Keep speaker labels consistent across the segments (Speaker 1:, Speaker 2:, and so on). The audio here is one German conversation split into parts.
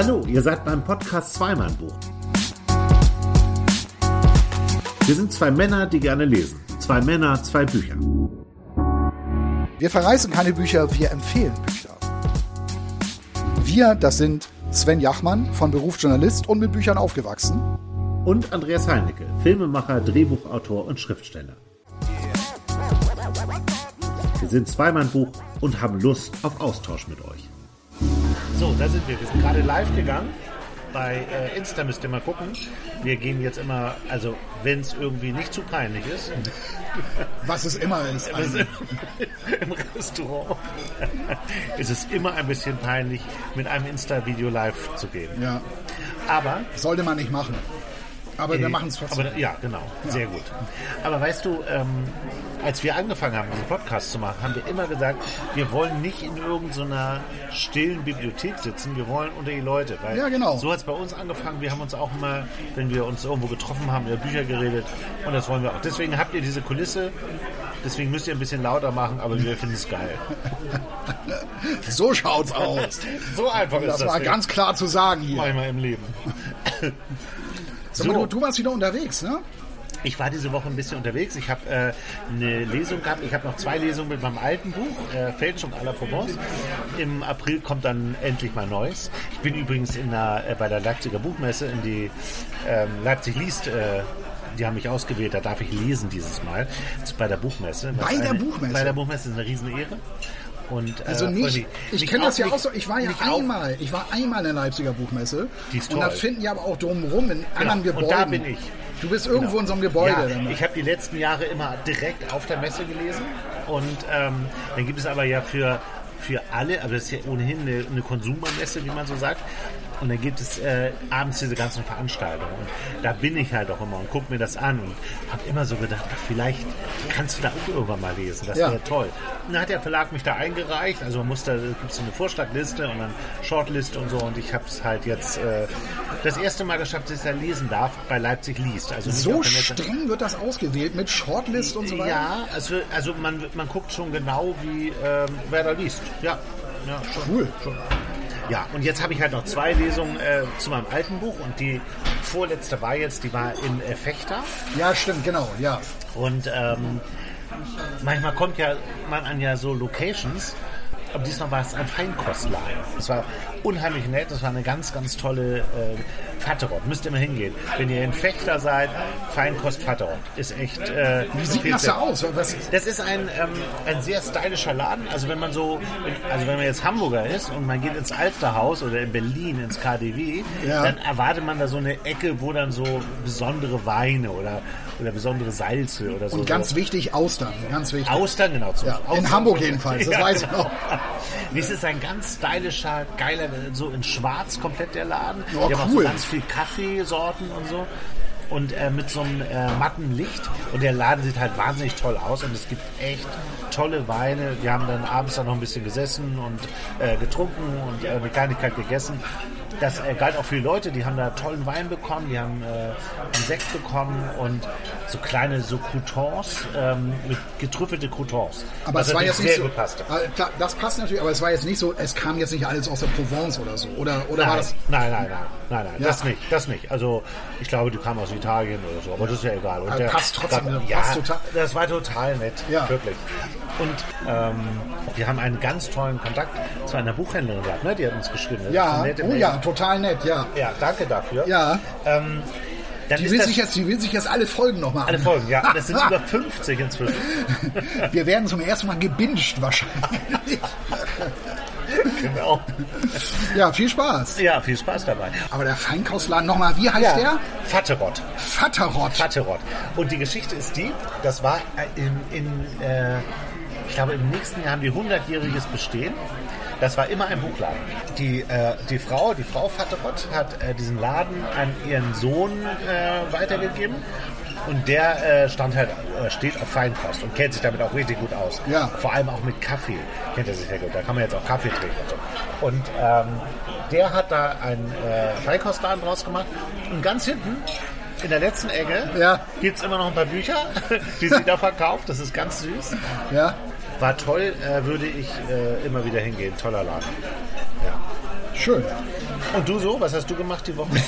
Speaker 1: Hallo, ihr seid beim Podcast Zweimal Buch. Wir sind zwei Männer, die gerne lesen. Zwei Männer, zwei Bücher.
Speaker 2: Wir verreißen keine Bücher, wir empfehlen Bücher. Wir, das sind Sven Jachmann, von Beruf Journalist und mit Büchern aufgewachsen.
Speaker 1: Und Andreas Heinecke, Filmemacher, Drehbuchautor und Schriftsteller. Wir sind Zweimann Buch und haben Lust auf Austausch mit euch. So, da sind wir. Wir sind gerade live gegangen. Bei äh, Insta müsst ihr mal gucken. Wir gehen jetzt immer, also wenn es irgendwie nicht zu peinlich ist.
Speaker 2: Was es immer ist.
Speaker 1: Also, Im Restaurant ist es immer ein bisschen peinlich, mit einem Insta-Video live zu gehen.
Speaker 2: Ja.
Speaker 1: Aber
Speaker 2: Sollte man nicht machen. Aber wir machen es trotzdem.
Speaker 1: Aber, ja, genau. Sehr gut. Aber weißt du, ähm, als wir angefangen haben, diesen Podcast zu machen, haben wir immer gesagt, wir wollen nicht in irgendeiner stillen Bibliothek sitzen, wir wollen unter die Leute. Weil
Speaker 2: Ja, genau.
Speaker 1: So hat es bei uns angefangen. Wir haben uns auch immer, wenn wir uns irgendwo getroffen haben, über Bücher geredet. Und das wollen wir auch. Deswegen habt ihr diese Kulisse. Deswegen müsst ihr ein bisschen lauter machen, aber wir finden es geil.
Speaker 2: So schaut's aus.
Speaker 1: So einfach ist
Speaker 2: Das
Speaker 1: das.
Speaker 2: war
Speaker 1: Ding.
Speaker 2: ganz klar zu sagen hier.
Speaker 1: manchmal im Leben.
Speaker 2: Mal, du, du warst wieder unterwegs, ne?
Speaker 1: Ich war diese Woche ein bisschen unterwegs. Ich habe äh, eine Lesung gehabt. Ich habe noch zwei Lesungen mit meinem alten Buch, äh, Fälschung à la Provence. Im April kommt dann endlich mal Neues. Ich bin übrigens in der, äh, bei der Leipziger Buchmesse in die ähm, Leipzig liest. Äh, die haben mich ausgewählt, da darf ich lesen dieses Mal. Bei der Buchmesse.
Speaker 2: Bei der
Speaker 1: eine,
Speaker 2: Buchmesse?
Speaker 1: Bei der Buchmesse ist eine Riesenehre. Und,
Speaker 2: Also
Speaker 1: äh,
Speaker 2: nicht,
Speaker 1: Olli,
Speaker 2: ich
Speaker 1: nicht
Speaker 2: kenne das ja
Speaker 1: nicht-
Speaker 2: auch so, ich war ja
Speaker 1: nicht
Speaker 2: einmal, ich war einmal in der Leipziger Buchmesse.
Speaker 1: Die ist
Speaker 2: und da
Speaker 1: toll.
Speaker 2: finden ja aber auch drumherum in anderen
Speaker 1: und
Speaker 2: Gebäuden.
Speaker 1: da bin ich.
Speaker 2: Du bist irgendwo in so einem Gebäude.
Speaker 1: Ja,
Speaker 2: dann.
Speaker 1: ich habe die letzten Jahre immer direkt auf der Messe gelesen. Und ähm, dann gibt es aber ja für, für alle, also das ist ja ohnehin eine, eine Konsumermesse, wie man so sagt. Und dann gibt es äh, abends diese ganzen Veranstaltungen. Und da bin ich halt auch immer und gucke mir das an und habe immer so gedacht, ach, vielleicht kannst du da auch irgendwann mal lesen. Das
Speaker 2: Ja.
Speaker 1: wäre toll. Und dann hat der Verlag mich da eingereicht. Also man muss da gibt es eine Vorschlagliste und dann Shortliste und so. Und ich habe es halt jetzt äh, das erste Mal geschafft, dass ich da lesen darf bei Leipzig liest. Also
Speaker 2: so streng wird das ausgewählt mit Shortlist und so weiter.
Speaker 1: Ja, also, also man, man guckt schon genau, wie ähm, wer da liest. Ja, ja schon.
Speaker 2: Cool.
Speaker 1: Schon. Ja, und jetzt habe ich halt noch zwei Lesungen äh, zu meinem alten Buch und die vorletzte war jetzt, die war in äh, Fechter
Speaker 2: Ja, stimmt, genau, ja.
Speaker 1: und ähm, manchmal kommt ja man an ja so Locations, aber diesmal war es ein Feinkostladen. Es war unheimlich nett, das war eine ganz, ganz tolle äh, Vaterott. Müsst ihr mal hingehen. Wenn ihr in Fechter seid, Feinkost Vaterott. Ist echt... Äh,
Speaker 2: Wie sieht das da aus? Was,
Speaker 1: das ist ein, ähm, ein sehr stylischer Laden. Also wenn man so, also wenn man jetzt Hamburger ist und man geht ins Alsterhaus oder in Berlin ins KDW,
Speaker 2: Ja.
Speaker 1: dann erwartet man da so eine Ecke, wo dann so besondere Weine oder, oder besondere Salze oder so.
Speaker 2: und ganz
Speaker 1: so.
Speaker 2: wichtig, Austern, ganz wichtig.
Speaker 1: Austern, genau. Zum
Speaker 2: Ja,
Speaker 1: Austern.
Speaker 2: in Hamburg jedenfalls, das weiß ich noch.
Speaker 1: Das ist ein ganz stylischer, geiler, so in schwarz komplett der Laden.
Speaker 2: Oh,
Speaker 1: auch
Speaker 2: cool.
Speaker 1: so ganz viel Kaffeesorten und so. Und äh, mit so einem äh, matten Licht. Und der Laden sieht halt wahnsinnig toll aus. Und es gibt echt tolle Weine. Wir haben dann abends dann noch ein bisschen gesessen und äh, getrunken und äh, eine Kleinigkeit gegessen. Das äh, galt auch für die Leute, die haben da tollen Wein bekommen, die haben äh, einen Sekt bekommen und so kleine so Croutons, ähm, mit getrüffelte Croutons.
Speaker 2: Aber es war jetzt nicht so. Äh, klar, das passt natürlich, aber es war jetzt nicht so, es kam jetzt nicht alles aus der Provence oder so. Oder, oder war
Speaker 1: Nein,
Speaker 2: das.
Speaker 1: nein, nein, nein, nein, nein,
Speaker 2: Ja.
Speaker 1: das nicht, das nicht. Also ich glaube, die kam aus Italien oder so, aber das ist ja egal. Und
Speaker 2: Aber passt trotzdem,
Speaker 1: da-
Speaker 2: passt
Speaker 1: ja,
Speaker 2: total.
Speaker 1: das war total nett,
Speaker 2: Ja.
Speaker 1: wirklich. Und ähm, wir haben einen ganz tollen Kontakt zu einer Buchhändlerin gehabt, ne? Die hat uns geschrieben. Ist
Speaker 2: Ja, oh
Speaker 1: Mail.
Speaker 2: ja, total nett, ja.
Speaker 1: Ja, danke dafür.
Speaker 2: Ja.
Speaker 1: Ähm, dann
Speaker 2: Die will, sich jetzt, die will sich jetzt alle Folgen nochmal
Speaker 1: alle Folgen, ja. Das sind über 50 inzwischen.
Speaker 2: Wir werden zum ersten Mal gebinged wahrscheinlich.
Speaker 1: genau.
Speaker 2: ja, viel Spaß.
Speaker 1: Ja, viel Spaß dabei.
Speaker 2: Aber der Feinkostladen nochmal, wie heißt der?
Speaker 1: Vaterott.
Speaker 2: Vaterott.
Speaker 1: Vaterott. Und die Geschichte ist die, das war in, in äh, ich glaube, im nächsten Jahr haben die 100-jähriges Bestehen. Das war immer ein Buchladen. Die, äh, die Frau, die Frau Vaterott, hat äh, diesen Laden an ihren Sohn äh, weitergegeben. Und der äh, stand halt, äh, steht auf Feinkost und kennt sich damit auch richtig gut aus.
Speaker 2: Ja.
Speaker 1: Vor allem auch mit Kaffee kennt er sich sehr gut. Da kann man jetzt auch Kaffee trinken und so. Und ähm, der hat da einen äh, Feinkostladen draus gemacht. Und ganz hinten, in der letzten Ecke,
Speaker 2: Ja.
Speaker 1: gibt's immer noch ein paar Bücher, die sie da verkauft. Das ist ganz süß.
Speaker 2: Ja,
Speaker 1: War toll, äh, würde ich äh, immer wieder hingehen. Toller Laden. Ja.
Speaker 2: schön.
Speaker 1: Und du so? Was hast du gemacht die Woche?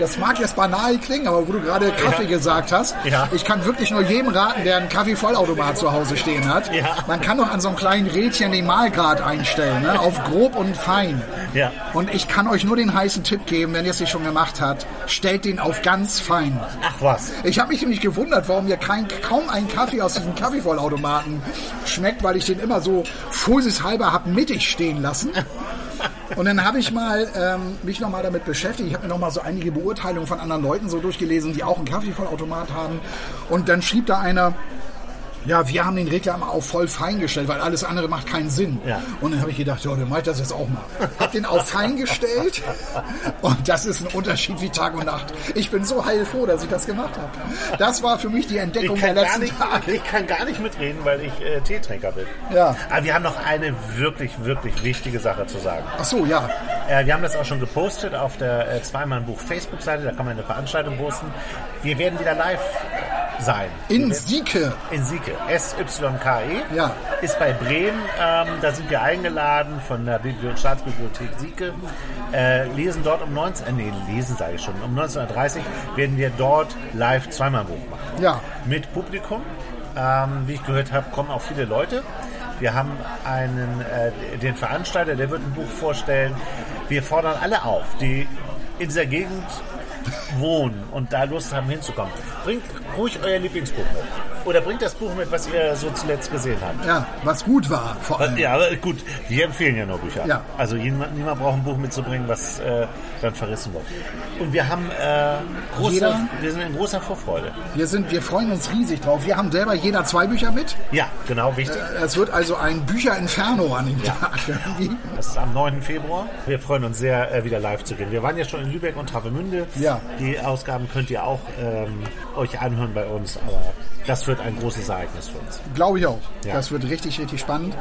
Speaker 2: Das mag jetzt banal klingen, aber wo du gerade Kaffee
Speaker 1: Ja.
Speaker 2: gesagt hast,
Speaker 1: Ja.
Speaker 2: ich kann wirklich nur jedem raten, der einen Kaffeevollautomat zu Hause stehen hat.
Speaker 1: Ja.
Speaker 2: Man kann doch an so einem kleinen Rädchen den Mahlgrad einstellen, ne? auf grob und fein. Und ich kann euch nur den heißen Tipp geben, wenn ihr es nicht schon gemacht habt, stellt den auf ganz fein.
Speaker 1: Ach was.
Speaker 2: Ich habe mich nämlich gewundert, warum mir kein, kaum ein Kaffee aus diesem Kaffeevollautomaten schmeckt, weil ich den immer so vorsichtshalber hab mittig stehen lassen. Und dann habe ich mal ähm, mich nochmal damit beschäftigt. Ich habe mir nochmal so einige Beurteilungen von anderen Leuten so durchgelesen, die auch einen Kaffeevollautomat haben. Und dann schrieb da einer, ja, wir haben den Regler immer auf voll fein gestellt, weil alles andere macht keinen Sinn.
Speaker 1: Ja.
Speaker 2: Und dann habe ich gedacht, ja, dann mach ich das jetzt auch mal. Hab den auf fein gestellt und das ist ein Unterschied wie Tag und Nacht. Ich bin so heilfroh, dass ich das gemacht habe. Das war für mich die Entdeckung der letzten
Speaker 1: nicht,
Speaker 2: Tage.
Speaker 1: ich kann gar nicht mitreden, weil ich äh, Teetrinker bin.
Speaker 2: Ja.
Speaker 1: Aber wir haben noch eine wirklich, wirklich wichtige Sache zu sagen.
Speaker 2: Ach so, ja.
Speaker 1: Äh, wir haben das auch schon gepostet auf der äh, Zweimal Buch Facebook-Seite, da kann man eine Veranstaltung posten. Wir werden wieder live sein.
Speaker 2: In Sieke.
Speaker 1: in Sieke, SYKE,
Speaker 2: Ja.
Speaker 1: E. ist bei Bremen. Ähm, da sind wir eingeladen von der Bibli Staatsbibliothek Sieke. Äh, lesen dort um 19, äh, nee, lesen sage ich schon, um 19.30 Uhr werden wir dort live zweimal ein Buch machen.
Speaker 2: Ja.
Speaker 1: Mit Publikum. Ähm, wie ich gehört habe, kommen auch viele Leute. Wir haben einen, äh, den Veranstalter, der wird ein Buch vorstellen. Wir fordern alle auf, die in dieser Gegend wohnen und da Lust haben hinzukommen. Bringt ruhig euer Lieblingsbuch mit. Oder bringt das Buch mit, was ihr so zuletzt gesehen habt.
Speaker 2: Ja, was gut war vor allem.
Speaker 1: Ja, aber gut, wir empfehlen ja nur Bücher.
Speaker 2: Ja.
Speaker 1: Also niemand, niemand braucht ein Buch mitzubringen, was äh, dann verrissen wird. Und wir haben äh, große,
Speaker 2: Jeder-
Speaker 1: wir sind in großer Vorfreude.
Speaker 2: Wir, sind, wir freuen uns riesig drauf. Wir haben selber jeder zwei Bücher mit.
Speaker 1: Ja, genau, wichtig.
Speaker 2: Es wird also ein Bücher-Inferno an dem Tag. Irgendwie.
Speaker 1: Das ist am 9. Februar. Wir freuen uns sehr, äh, wieder live zu gehen. Wir waren ja schon in Lübeck und Travemünde.
Speaker 2: Ja.
Speaker 1: Die Ausgaben könnt ihr auch ähm, euch anhören bei uns, aber das wird ein großes Ereignis für uns.
Speaker 2: Glaube ich auch.
Speaker 1: Ja.
Speaker 2: Das wird richtig, richtig spannend.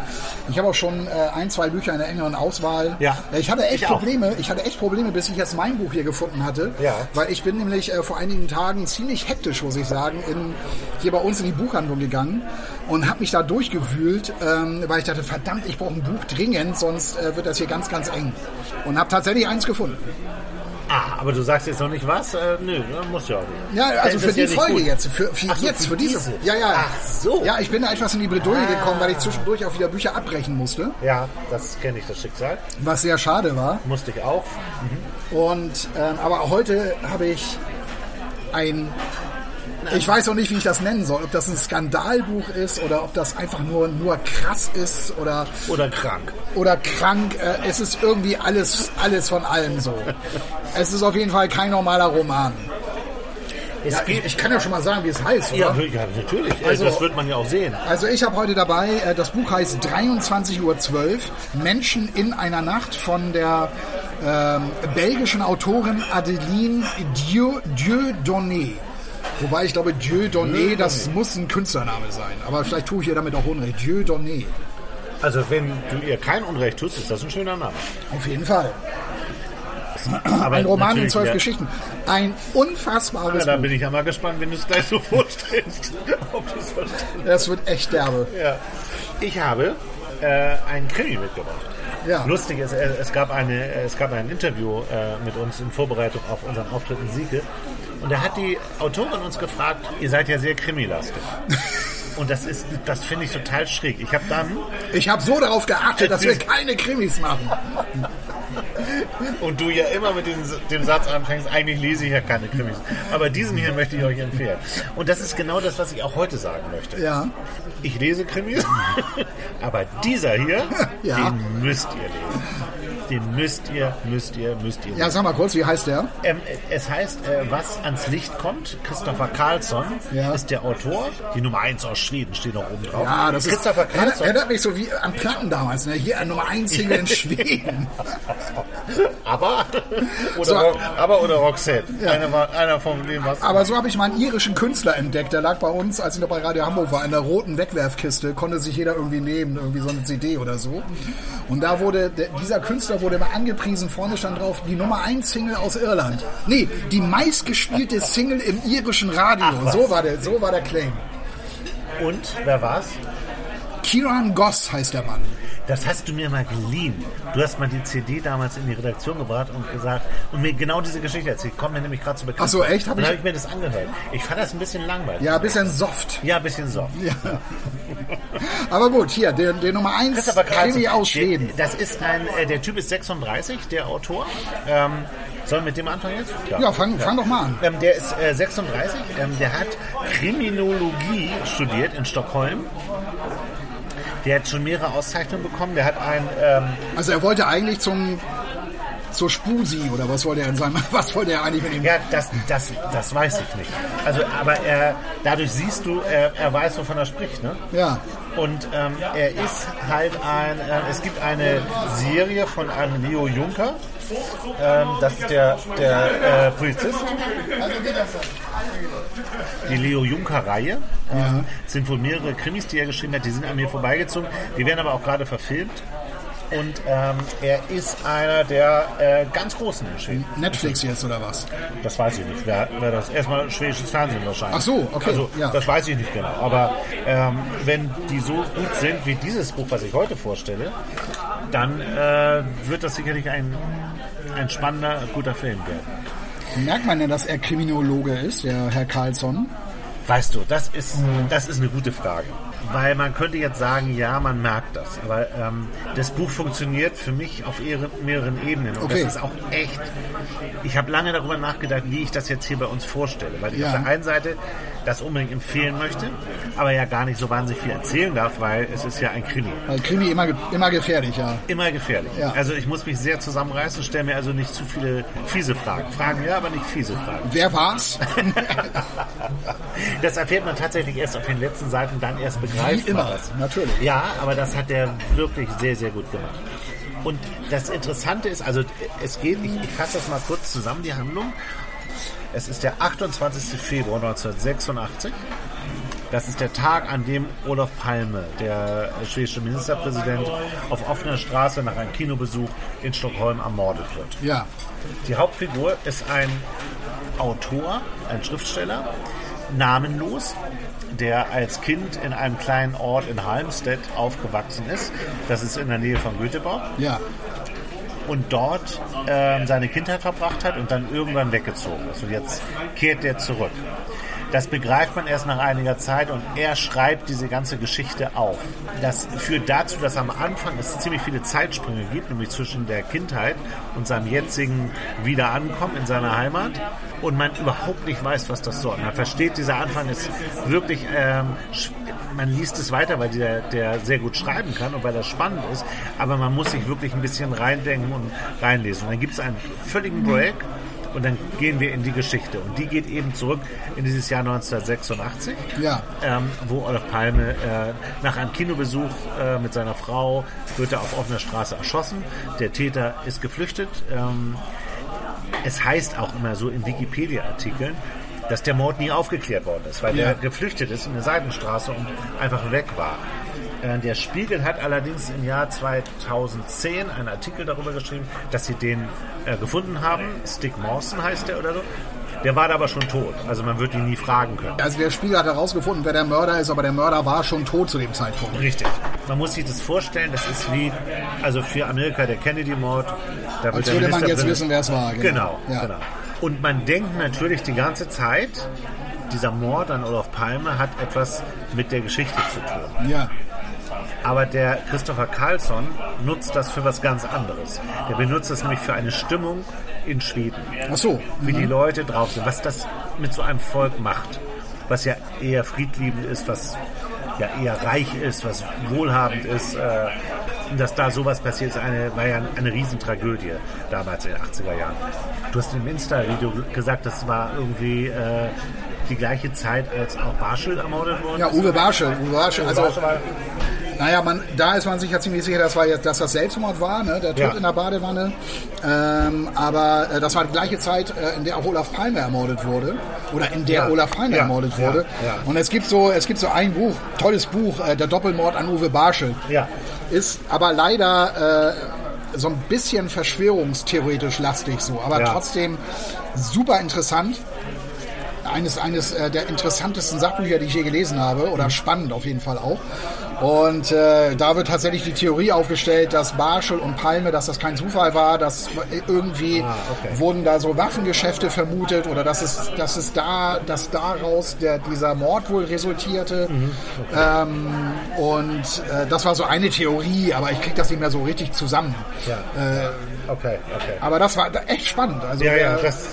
Speaker 2: Ich habe auch schon äh, ein, zwei Bücher in der engeren Auswahl.
Speaker 1: Ja.
Speaker 2: Äh, Ich hatte echt
Speaker 1: Ich auch.
Speaker 2: Probleme. Ich hatte echt Probleme, bis ich jetzt mein Buch hier gefunden hatte.
Speaker 1: Ja.
Speaker 2: Weil ich bin nämlich äh, vor einigen Tagen ziemlich hektisch, muss ich sagen, in, hier bei uns in die Buchhandlung gegangen und habe mich da durchgewühlt, ähm, weil ich dachte, verdammt, ich brauche ein Buch dringend, sonst äh, wird das hier ganz, ganz eng. Und habe tatsächlich eins gefunden.
Speaker 1: Ah, aber du sagst jetzt noch nicht was? Äh, nö, ne, muss ja auch nicht.
Speaker 2: Ja, also für die
Speaker 1: ja
Speaker 2: Folge
Speaker 1: gut.
Speaker 2: jetzt, für, für
Speaker 1: so,
Speaker 2: jetzt,
Speaker 1: für
Speaker 2: für diese.
Speaker 1: diese.
Speaker 2: Ja, ja.
Speaker 1: Ach so.
Speaker 2: Ja, ich bin da etwas in die Bredouille gekommen, weil ich zwischendurch auch wieder Bücher abbrechen musste,
Speaker 1: Ja, das kenne ich, das Schicksal.
Speaker 2: was sehr schade war.
Speaker 1: Musste ich auch.
Speaker 2: Und ähm, aber heute habe ich ein ich weiß noch nicht, wie ich das nennen soll, ob das ein Skandalbuch ist oder ob das einfach nur nur krass ist oder
Speaker 1: Oder krank.
Speaker 2: oder krank. Äh, es ist irgendwie alles alles von allem so. Es ist auf jeden Fall kein normaler Roman.
Speaker 1: Es
Speaker 2: Ja, ich, ich kann ja schon mal sagen, wie es heißt, oder?
Speaker 1: ja, ja, natürlich.
Speaker 2: Also-
Speaker 1: das wird man ja auch sehen.
Speaker 2: Also ich habe heute dabei, äh, das Buch heißt 23.12 Uhr, Menschen in einer Nacht von der ähm, belgischen Autorin Adeline Dieu, Dieudonné. Wobei ich glaube, Dieudonné, das muss ein Künstlername sein. Aber vielleicht tue ich ihr damit auch Unrecht. Dieudonné.
Speaker 1: Also wenn du ihr kein Unrecht tust, ist das ein schöner Name.
Speaker 2: Auf jeden Fall.
Speaker 1: Aber
Speaker 2: Ein Roman in zwölf
Speaker 1: ja,
Speaker 2: Geschichten. Ein unfassbares
Speaker 1: Ja, da bin ich ja mal gespannt, wenn du es gleich so vorstellst. ob du es verstehst.
Speaker 2: Das wird echt derbe.
Speaker 1: Ja. Ich habe äh, einen Krimi mitgebracht.
Speaker 2: Ja.
Speaker 1: Lustig ist, äh, es gab, eine, es gab ein Interview äh, mit uns in Vorbereitung auf unseren Auftritt in Sieke. Und da hat die Autorin uns gefragt, ihr seid ja sehr krimilastig. Und das ist, das finde ich total schräg. Ich habe dann,
Speaker 2: Ich habe so darauf geachtet, dass wir keine Krimis machen.
Speaker 1: Und du ja immer mit dem, dem Satz anfängst, eigentlich lese ich ja keine Krimis. Aber diesen hier möchte ich euch empfehlen. Und das ist genau das, was ich auch heute sagen möchte.
Speaker 2: Ja.
Speaker 1: Ich lese Krimis, aber dieser hier,
Speaker 2: Ja.
Speaker 1: den müsst ihr lesen. Den müsst ihr, müsst ihr, müsst ihr.
Speaker 2: Ja, sag mal kurz, wie heißt der?
Speaker 1: Ähm, es heißt, äh, was ans Licht kommt. Christopher Carlsson
Speaker 2: Ja.
Speaker 1: ist der Autor. Die Nummer 1 aus Schweden steht noch oben drauf.
Speaker 2: Ja, das ist,
Speaker 1: Christopher
Speaker 2: erinnert,
Speaker 1: Carlsson.
Speaker 2: erinnert mich so wie an Platten damals. Ne? Hier an Nummer 1 Single in Schweden.
Speaker 1: aber, oder,
Speaker 2: So.
Speaker 1: Aber oder Roxette. Einer, war, einer von dem was.
Speaker 2: Aber so habe ich mal einen irischen Künstler entdeckt. Der lag bei uns, als ich noch bei Radio Hamburg war, in der roten Wegwerfkiste. Konnte sich jeder irgendwie nehmen, irgendwie so eine CD oder so. Und da wurde, der, dieser Künstler wurde immer angepriesen. Vorne stand drauf, die Nummer 1 Single aus Irland. Nee, die meistgespielte Single im irischen Radio.
Speaker 1: was.
Speaker 2: so war der, so war der Claim.
Speaker 1: Und, wer war's?
Speaker 2: Kiran Goss heißt der Mann.
Speaker 1: Das hast du mir mal geliehen. Du hast mal die CD damals in die Redaktion gebracht und gesagt und mir genau diese Geschichte erzählt. Kommt mir nämlich gerade zu bekannt.
Speaker 2: Ach so, echt?
Speaker 1: Hab dann habe ich mir das angehört. Ich fand das ein bisschen langweilig.
Speaker 2: Ja, ein bisschen soft.
Speaker 1: Ja, ein bisschen soft.
Speaker 2: Ja. Aber gut, hier, der, der Nummer 1
Speaker 1: Christopher Carlson,
Speaker 2: Krimi aus Schweden.
Speaker 1: Das ist ein, äh, der Typ ist 36, der Autor. Ähm, sollen wir mit dem anfangen jetzt?
Speaker 2: Ja, fang, fang doch mal an.
Speaker 1: Ähm, der ist äh, 36, ähm, der hat Kriminologie studiert in Stockholm. Der hat schon mehrere Auszeichnungen bekommen. Der hat ein, ähm,
Speaker 2: Also er wollte eigentlich zum zur Spusi oder was wollte er in seinem was wollte er eigentlich mit ihm?
Speaker 1: ja, das, das, das weiß ich nicht. Also, aber er, dadurch siehst du, er, er weiß, wovon er spricht, ne?
Speaker 2: Ja.
Speaker 1: Und ähm, er ist halt ein, äh, es gibt eine Serie von einem Leo Juncker, ähm, das ist der, der äh, Polizist. Die Leo Juncker-Reihe. Ähm, es sind wohl mehrere Krimis, die er geschrieben hat, die sind an mir vorbeigezogen. Die werden aber auch gerade verfilmt. Und ähm, er ist einer der äh, ganz Großen in Schweden.
Speaker 2: Netflix jetzt oder was?
Speaker 1: Das weiß ich nicht. Wer, wer das erstmal schwedisches Fernsehen wahrscheinlich.
Speaker 2: Ach so, okay,
Speaker 1: Also
Speaker 2: ja.
Speaker 1: das weiß ich nicht genau. Aber ähm, wenn die so gut sind wie dieses Buch, was ich heute vorstelle, dann äh, wird das sicherlich ein, ein spannender, guter Film werden.
Speaker 2: Merkt man denn, dass er Kriminologe ist, der Herr Carlsson?
Speaker 1: Weißt du, das ist, das ist eine gute Frage. Weil man könnte jetzt sagen, ja, man merkt das. Aber ähm, das Buch funktioniert für mich auf ehre- mehreren Ebenen. Und
Speaker 2: Okay.
Speaker 1: das ist auch echt. Ich habe lange darüber nachgedacht, wie ich das jetzt hier bei uns vorstelle. Weil ich
Speaker 2: Ja.
Speaker 1: auf der einen Seite das unbedingt empfehlen möchte, aber ja gar nicht so wahnsinnig viel erzählen darf, weil es ist ja ein Krimi.
Speaker 2: Weil Krimi immer, immer gefährlich, ja.
Speaker 1: Immer gefährlich.
Speaker 2: Ja.
Speaker 1: Also ich muss mich sehr zusammenreißen, stelle mir also nicht zu viele fiese Fragen. Fragen ja, aber nicht fiese Fragen.
Speaker 2: Wer war's?
Speaker 1: Das erfährt man tatsächlich erst auf den letzten Seiten, dann erst begreift
Speaker 2: Wie immer,
Speaker 1: das.
Speaker 2: natürlich.
Speaker 1: Ja, aber das hat er wirklich sehr, sehr gut gemacht. Und das Interessante ist, also es geht, ich, ich fasse das mal kurz zusammen, die Handlung. Es ist der 28. Februar 1986. Das ist der Tag, an dem Olaf Palme, der schwedische Ministerpräsident, auf offener Straße nach einem Kinobesuch in Stockholm ermordet wird.
Speaker 2: ja.
Speaker 1: Die Hauptfigur ist ein Autor, ein Schriftsteller, namenlos, der als Kind in einem kleinen Ort in Halmstedt aufgewachsen ist. Das ist in der Nähe von Göteborg.
Speaker 2: Ja.
Speaker 1: Und dort ähm, seine Kindheit verbracht hat und dann irgendwann weggezogen ist. Und jetzt kehrt er zurück. Das begreift man erst nach einiger Zeit und er schreibt diese ganze Geschichte auf. Das führt dazu, dass am Anfang es ziemlich viele Zeitsprünge gibt, nämlich zwischen der Kindheit und seinem jetzigen Wiederankommen in seiner Heimat und man überhaupt nicht weiß, was das soll. Man versteht, dieser Anfang ist wirklich, ähm, man liest es weiter, weil der, der sehr gut schreiben kann und weil das spannend ist, aber man muss sich wirklich ein bisschen reindenken und reinlesen. Und dann gibt es einen völligen Break und dann gehen wir in die Geschichte. Und die geht eben zurück in dieses Jahr 1986,
Speaker 2: Ja.
Speaker 1: ähm, wo Olaf Palme äh, nach einem Kinobesuch äh, mit seiner Frau wird er auf offener Straße erschossen. Der Täter ist geflüchtet. Ähm, es heißt auch immer so in Wikipedia-Artikeln, dass der Mord nie aufgeklärt worden ist, weil
Speaker 2: Ja.
Speaker 1: der geflüchtet ist in eine Seitenstraße und einfach weg war. Äh, Der Spiegel hat allerdings im Jahr 2010 einen Artikel darüber geschrieben, dass sie den äh, gefunden haben. Stick Mawson heißt der oder so. Der war da aber schon tot. Also man wird ihn nie fragen können.
Speaker 2: Also der Spiegel hat herausgefunden, wer der Mörder ist, aber der Mörder war schon tot zu dem Zeitpunkt.
Speaker 1: Richtig. Man muss sich das vorstellen, das ist wie, also für Amerika der Kennedy-Mord. Da
Speaker 2: Als würde man jetzt wissen, wer es war.
Speaker 1: Genau,
Speaker 2: Ja.
Speaker 1: genau. Und man denkt natürlich die ganze Zeit, dieser Mord an Olaf Palme hat etwas mit der Geschichte zu tun.
Speaker 2: Ja.
Speaker 1: Aber der Christopher Carlsson nutzt das für was ganz anderes. Der benutzt das nämlich für eine Stimmung in Schweden.
Speaker 2: Ach so.
Speaker 1: Wie die Leute drauf sind, was das mit so einem Volk macht. Was ja eher friedliebend ist, was ja eher reich ist, was wohlhabend ist. Äh, dass da sowas passiert, ist eine, war ja eine Riesentragödie damals in den 80er Jahren. Du hast im Insta-Video gesagt, das war irgendwie äh, die gleiche Zeit, als auch Barschel ermordet wurde.
Speaker 2: Ja, Uwe Barschel. Uwe Barschel. Also,
Speaker 1: Barschel war-
Speaker 2: naja, man, da ist man sich ja ziemlich sicher, dass, war jetzt, dass das Selbstmord war, ne? der Tod
Speaker 1: Ja.
Speaker 2: in der Badewanne. Ähm, aber äh, das war die gleiche Zeit, äh, in der auch Olaf Palme ermordet wurde. Oder in der
Speaker 1: Ja.
Speaker 2: Olaf Palme
Speaker 1: Ja.
Speaker 2: ermordet wurde.
Speaker 1: Ja.
Speaker 2: Und es gibt so, es gibt so ein Buch, tolles Buch, äh, der Doppelmord an Uwe Barschel.
Speaker 1: Ja.
Speaker 2: Ist aber leider äh, so ein bisschen verschwörungstheoretisch lastig so, aber trotzdem super interessant. eines, eines äh, der interessantesten Sachbücher, die ich je gelesen habe, oder spannend auf jeden Fall auch. Und äh, da wird tatsächlich die Theorie aufgestellt, dass Barschel und Palme, dass das kein Zufall war, dass irgendwie
Speaker 1: Ah, okay.
Speaker 2: wurden da so Waffengeschäfte vermutet oder dass es, dass es da, dass daraus der, dieser Mord wohl resultierte.
Speaker 1: Mhm,
Speaker 2: ähm, und äh, das war so eine Theorie, aber ich krieg das nicht mehr so richtig zusammen.
Speaker 1: Ja.
Speaker 2: Äh,
Speaker 1: Okay, okay.
Speaker 2: aber das war echt spannend. Also
Speaker 1: Ja, ja, das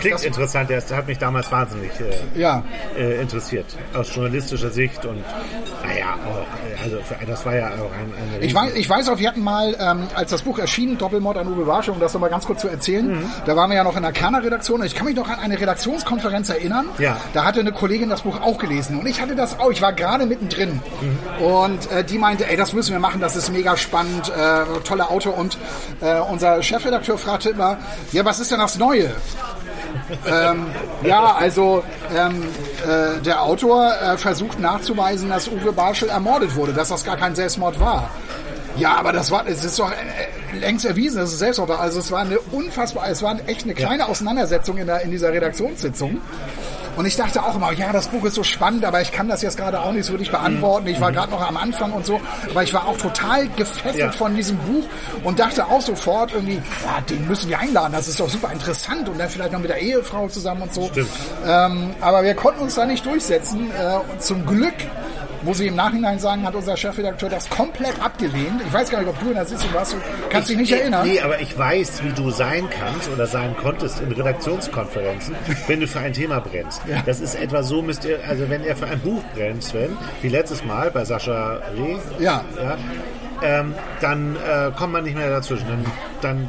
Speaker 1: klingt
Speaker 2: das-
Speaker 1: interessant. Das hat mich damals wahnsinnig äh,
Speaker 2: ja.
Speaker 1: äh, interessiert. Aus journalistischer Sicht und naja, auch, äh, also für, das war ja auch ein, eine
Speaker 2: Ich weiß, ich weiß auch, wir hatten mal, ähm, als das Buch erschien, Doppelmord an Uwe Barschel, um das nochmal ganz kurz zu erzählen,
Speaker 1: Mhm.
Speaker 2: da waren wir ja noch in der Kerner Redaktion und ich kann mich noch an eine Redaktionskonferenz erinnern.
Speaker 1: Ja.
Speaker 2: Da hatte eine Kollegin das Buch auch gelesen und ich hatte das auch, ich war gerade mittendrin
Speaker 1: Mhm.
Speaker 2: und äh, die meinte, ey, das müssen wir machen, das ist mega spannend, äh, toller Autor und äh, unser Chefredakteur fragte immer, ja, was ist denn das Neue? Ähm, ja, also ähm, äh, der Autor äh, versucht nachzuweisen, dass Uwe Barschel ermordet wurde, dass das gar kein Selbstmord war. Ja, aber das war, es ist doch äh, längst erwiesen, dass es Selbstmord war. Also es war eine unfassbar, es war echt eine kleine Auseinandersetzung in, der, in dieser Redaktionssitzung. Und ich dachte auch immer, ja, das Buch ist so spannend, aber ich kann das jetzt gerade auch nicht so wirklich beantworten. Ich war gerade noch am Anfang und so, aber ich war auch total gefesselt
Speaker 1: Ja.
Speaker 2: von diesem Buch und dachte auch sofort irgendwie, ja, den müssen wir einladen, das ist doch super interessant und dann vielleicht noch mit der Ehefrau zusammen und so.
Speaker 1: Stimmt.
Speaker 2: Ähm, aber wir konnten uns da nicht durchsetzen. Äh, und zum Glück, muss ich im Nachhinein sagen, hat unser Chefredakteur das komplett abgelehnt. Ich weiß gar nicht, ob du in der Sitzung warst, du kannst dich nicht erinnern.
Speaker 1: Nee, aber ich weiß, wie du sein kannst oder sein konntest in Redaktionskonferenzen, wenn du für ein Thema brennst.
Speaker 2: Ja.
Speaker 1: Das ist etwa so, müsst ihr, also wenn er für ein Buch brennt, Sven, wie letztes Mal bei Sascha Reh,
Speaker 2: Ja.
Speaker 1: ja ähm, dann äh, kommt man nicht mehr dazwischen. Dann, dann,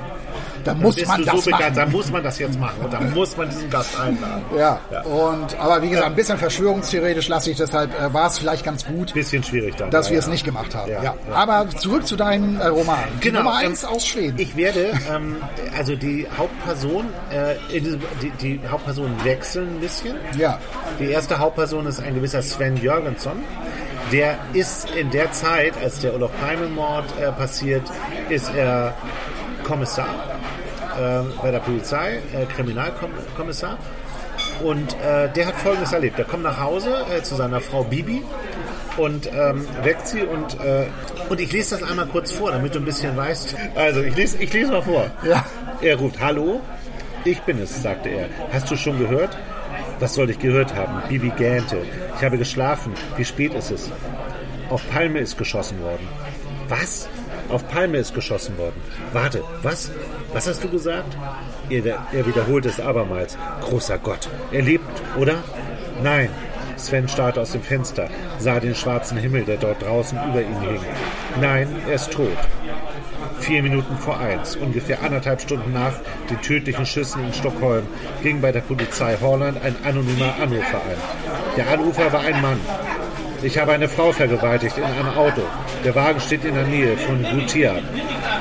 Speaker 2: Da muss
Speaker 1: bist
Speaker 2: man
Speaker 1: du
Speaker 2: das
Speaker 1: so begeistert, dann muss man das jetzt machen und dann muss man diesen Gast einladen.
Speaker 2: Ja.
Speaker 1: Ja.
Speaker 2: und aber wie gesagt, ein bisschen verschwörungstheoretisch lasse ich, deshalb äh, war es vielleicht ganz gut,
Speaker 1: Bisschen schwierig dann.
Speaker 2: dass
Speaker 1: ja,
Speaker 2: wir es
Speaker 1: ja.
Speaker 2: nicht gemacht haben.
Speaker 1: Ja.
Speaker 2: Aber zurück zu deinem äh, Roman.
Speaker 1: Genau,
Speaker 2: Nummer
Speaker 1: ähm,
Speaker 2: eins aus Schweden.
Speaker 1: Ich werde, ähm, also die Hauptperson, äh, die, die Hauptpersonen wechseln ein bisschen.
Speaker 2: ja.
Speaker 1: Die erste Hauptperson ist ein gewisser Sven Jörgensson. Der ist in der Zeit, als der Olof Palme-Mord äh, passiert, ist er Kommissar äh, bei der Polizei, äh, Kriminalkommissar. Und äh, der hat Folgendes erlebt. Der kommt nach Hause äh, zu seiner Frau Bibi und ähm, weckt sie und, äh, und ich lese das einmal kurz vor, damit du ein bisschen weißt. Also ich lese, ich lese mal vor.
Speaker 2: Ja.
Speaker 1: Er ruft, hallo, ich bin es, sagte er. Hast du schon gehört? Was soll ich gehört haben? Bibi gähnte. Ich habe geschlafen. Wie spät ist es? Auf Palme ist geschossen worden. Was? Auf Palme ist geschossen worden. Warte, was? Was hast du gesagt? Er, er wiederholte es abermals. Großer Gott. Er lebt, oder? Nein. Sven starrte aus dem Fenster, sah den schwarzen Himmel, der dort draußen über ihm hing. Nein, er ist tot. Vier Minuten vor eins, ungefähr anderthalb Stunden nach den tödlichen Schüssen in Stockholm, ging bei der Polizei Holland ein anonymer Anrufer ein. Der Anrufer war ein Mann. Ich habe eine Frau vergewaltigt in einem Auto. Der Wagen steht in der Nähe von Gutia.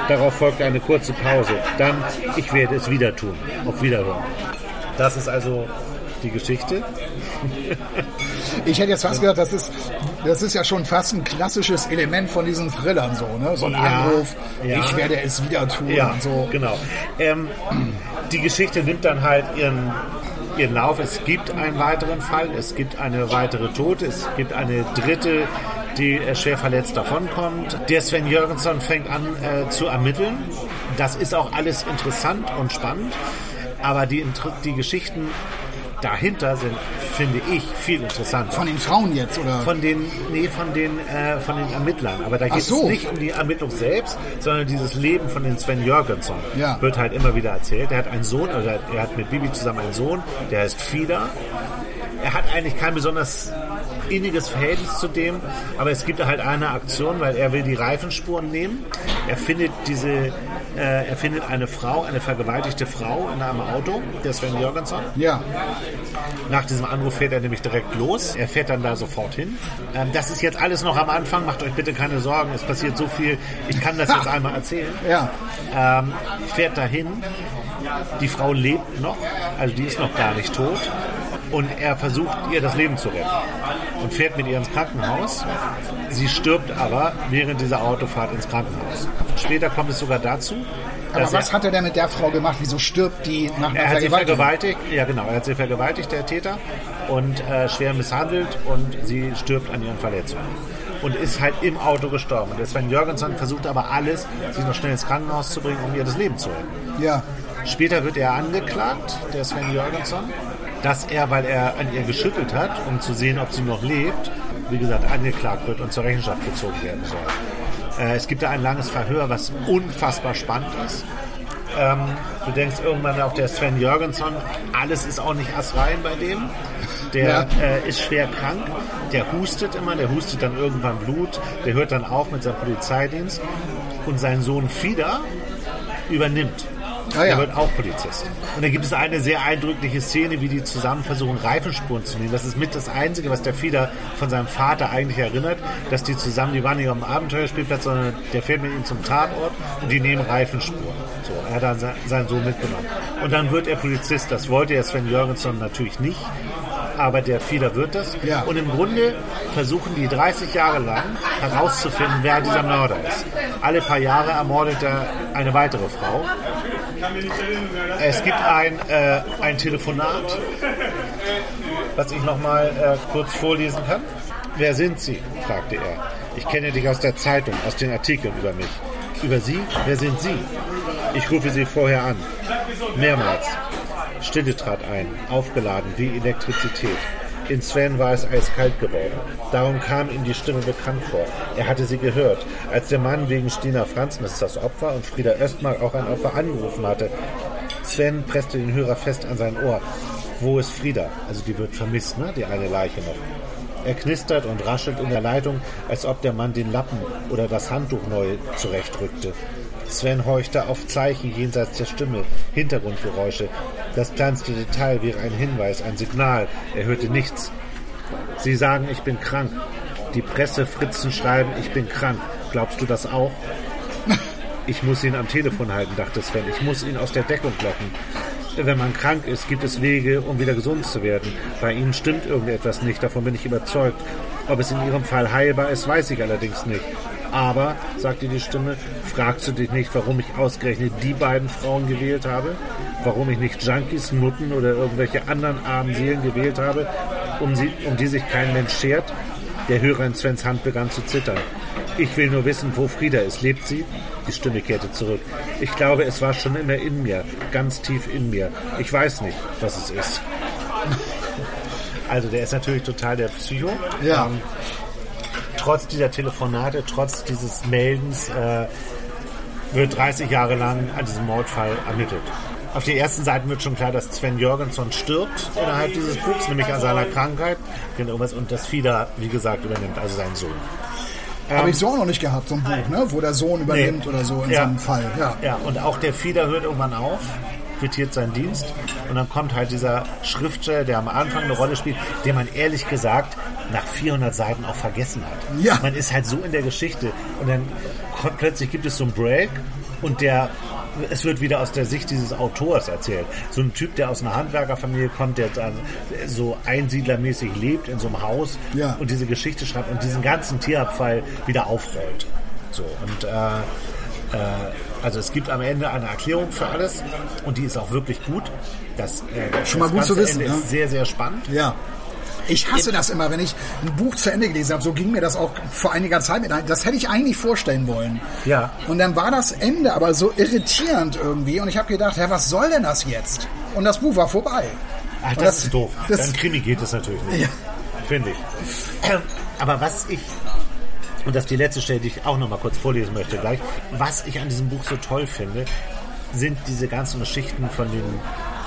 Speaker 1: Darauf folgte eine kurze Pause. Dann, ich werde es wieder tun. Auf Wiederhören. Das ist also die Geschichte.
Speaker 2: Ich hätte jetzt fast gedacht, das ist, das ist ja schon fast ein klassisches Element von diesen Thrillern so, ne? So ein
Speaker 1: Ja,
Speaker 2: Anruf,
Speaker 1: ja.
Speaker 2: ich werde es wieder tun
Speaker 1: Ja,
Speaker 2: und so.
Speaker 1: genau. Ähm, die Geschichte nimmt dann halt ihren, ihren Lauf. Es gibt einen weiteren Fall, es gibt eine weitere Tote, es gibt eine dritte, die äh, schwer verletzt davonkommt. Der Sven Jürgensson fängt an äh, zu ermitteln. Das ist auch alles interessant und spannend, aber die, die Geschichten dahinter sind, finde ich, viel interessanter.
Speaker 2: Von den Frauen jetzt, oder?
Speaker 1: Von den, nee, von den, äh, von den Ermittlern. Aber da geht
Speaker 2: so.
Speaker 1: es nicht um die Ermittlung selbst, sondern dieses Leben von den Sven Jörgensson
Speaker 2: Ja.
Speaker 1: wird halt immer wieder erzählt. Er hat einen Sohn, also er hat mit Bibi zusammen einen Sohn, der heißt Fieder. Er hat eigentlich kein besonders inniges Verhältnis zu dem, aber es gibt halt eine Aktion, weil er will die Reifenspuren nehmen. Er findet diese, äh, er findet eine Frau, eine vergewaltigte Frau in einem Auto, der Sven Jörgensson.
Speaker 2: ja.
Speaker 1: Nach diesem Anruf fährt er nämlich direkt los. Er fährt dann da sofort hin. Ähm, das ist jetzt alles noch am Anfang. Macht euch bitte keine Sorgen. Es passiert so viel. Ich kann das jetzt einmal erzählen.
Speaker 2: Ja.
Speaker 1: Ähm, fährt dahin. Die Frau lebt noch. Also die ist noch gar nicht tot. Und er versucht ihr das Leben zu retten. Und fährt mit ihr ins Krankenhaus. Sie stirbt aber während dieser Autofahrt ins Krankenhaus. Später kommt es sogar dazu,
Speaker 2: Aber was
Speaker 1: er,
Speaker 2: hat er denn mit der Frau gemacht? Wieso stirbt die nach einer
Speaker 1: er hat sie vergewaltigt. Ja, genau. Er hat sie vergewaltigt, der Täter. und äh, schwer misshandelt und sie stirbt an ihren Verletzungen. Und ist halt im Auto gestorben. Und der Sven Jürgensen versucht aber alles, sie noch schnell ins Krankenhaus zu bringen, um ihr das Leben zu retten.
Speaker 2: Ja.
Speaker 1: Später wird er angeklagt, der Sven Jürgensen, dass er, weil er an ihr geschüttelt hat, um zu sehen, ob sie noch lebt, wie gesagt, angeklagt wird und zur Rechenschaft gezogen werden soll. Äh, es gibt da ein langes Verhör, was unfassbar spannend ist. Ähm, du denkst irgendwann auf der Sven Jürgensen, alles ist auch nicht astrein bei dem. Der
Speaker 2: Ja.
Speaker 1: äh, ist schwer krank, der hustet immer, der hustet dann irgendwann Blut, der hört dann auf mit seinem Polizeidienst und sein Sohn Fieder übernimmt.
Speaker 2: Ah, ja.
Speaker 1: Er wird auch Polizist. Und dann gibt es eine sehr eindrückliche Szene, wie die zusammen versuchen, Reifenspuren zu nehmen. Das ist mit das Einzige, was der Fieder von seinem Vater eigentlich erinnert, dass die zusammen, die waren nicht auf dem Abenteuerspielplatz, sondern der fährt mit ihm zum Tatort und die nehmen Reifenspuren. So, er hat dann se- seinen Sohn mitgenommen. Und dann wird er Polizist. Das wollte ja Sven Jürgensen natürlich nicht. Aber der Fieder wird das.
Speaker 2: Ja.
Speaker 1: Und im Grunde versuchen die 30 Jahre lang herauszufinden, wer dieser Mörder ist. Alle paar Jahre ermordet er eine weitere Frau. Es gibt ein, äh, ein Telefonat, was ich nochmal äh, kurz vorlesen kann. Wer sind Sie? fragte er. Ich kenne dich aus der Zeitung, aus den Artikeln über mich. Über Sie? Wer sind Sie? Ich rufe Sie vorher an. Mehrmals. Stille trat ein, aufgeladen wie Elektrizität. In Sven war es eiskalt geworden. Darum kam ihm die Stimme bekannt vor. Er hatte sie gehört, als der Mann wegen Stina Franzen, das ist das Opfer, und Frieda Östmark auch ein Opfer angerufen hatte. Sven presste den Hörer fest an sein Ohr. Wo ist Frieda? Also die wird vermisst, ne? Die eine Leiche noch. Er knistert und raschelt in der Leitung, als ob der Mann den Lappen oder das Handtuch neu zurechtrückte. Sven horchte auf Zeichen jenseits der Stimme, Hintergrundgeräusche. Das kleinste Detail wäre ein Hinweis, ein Signal. Er hörte nichts. Sie sagen, ich bin krank. Die Pressefritzen schreiben, ich bin krank. Glaubst du das auch? Ich muss ihn am Telefon halten, dachte Sven. Ich muss ihn aus der Deckung locken. Wenn man krank ist, gibt es Wege, um wieder gesund zu werden. Bei Ihnen stimmt irgendetwas nicht, davon bin ich überzeugt. Ob es in Ihrem Fall heilbar ist, weiß ich allerdings nicht. Aber, sagte die Stimme, fragst du dich nicht, warum ich ausgerechnet die beiden Frauen gewählt habe? Warum ich nicht Junkies, Nutten oder irgendwelche anderen armen Seelen gewählt habe, um, sie, um die sich kein Mensch schert? Der Hörer in Svens Hand begann zu zittern. Ich will nur wissen, wo Frieda ist. Lebt sie? Die Stimme kehrte zurück. Ich glaube, es war schon immer in mir, ganz tief in mir. Ich weiß nicht, was es ist. Also der ist natürlich total der Psycho.
Speaker 2: Ja.
Speaker 1: Ähm, trotz dieser Telefonate, trotz dieses Meldens äh, wird 30 Jahre lang an diesem Mordfall ermittelt. Auf den ersten Seiten wird schon klar, dass Sven Jürgenson stirbt innerhalb dieses Buchs, nämlich an seiner Krankheit. Und das Fieder, wie gesagt, übernimmt, also sein Sohn.
Speaker 2: Habe ich so auch noch nicht gehabt, so ein Buch, ne? wo der Sohn übernimmt
Speaker 1: Nee.
Speaker 2: oder so in
Speaker 1: Ja.
Speaker 2: so einem Fall. Ja.
Speaker 1: Ja, und auch der Fieder hört irgendwann auf, quittiert seinen Dienst und dann kommt halt dieser Schriftsteller, der am Anfang eine Rolle spielt, den man ehrlich gesagt nach 400 Seiten auch vergessen hat.
Speaker 2: Ja.
Speaker 1: Man ist halt so in der Geschichte und dann kommt, plötzlich gibt es so einen Break und der es wird wieder aus der Sicht dieses Autors erzählt. So ein Typ, der aus einer Handwerkerfamilie kommt, der dann so einsiedlermäßig lebt in so einem Haus
Speaker 2: Ja.
Speaker 1: und diese Geschichte schreibt und diesen ganzen Tierabfall wieder aufrollt. So und äh, äh, also es gibt am Ende eine Erklärung für alles und die ist auch wirklich gut. Das, äh,
Speaker 2: Schon mal
Speaker 1: das
Speaker 2: gut zu wissen,
Speaker 1: Ende
Speaker 2: ne?
Speaker 1: ist sehr, sehr spannend.
Speaker 2: Ja. Ich hasse das immer, wenn ich ein Buch zu Ende gelesen habe. So ging mir das auch vor einiger Zeit mit ein. Das hätte ich eigentlich vorstellen wollen.
Speaker 1: Ja.
Speaker 2: Und dann war das Ende aber so irritierend irgendwie. Und ich habe gedacht, ja, was soll denn das jetzt? Und das Buch war vorbei.
Speaker 1: Ach,
Speaker 2: Und
Speaker 1: das, ist doof.
Speaker 2: das-
Speaker 1: Beim Krimi geht es natürlich nicht.
Speaker 2: Ja.
Speaker 1: Finde ich. Aber was ich, und das ist die letzte Stelle, die ich auch noch mal kurz vorlesen möchte gleich, was ich an diesem Buch so toll finde, sind diese ganzen Geschichten von den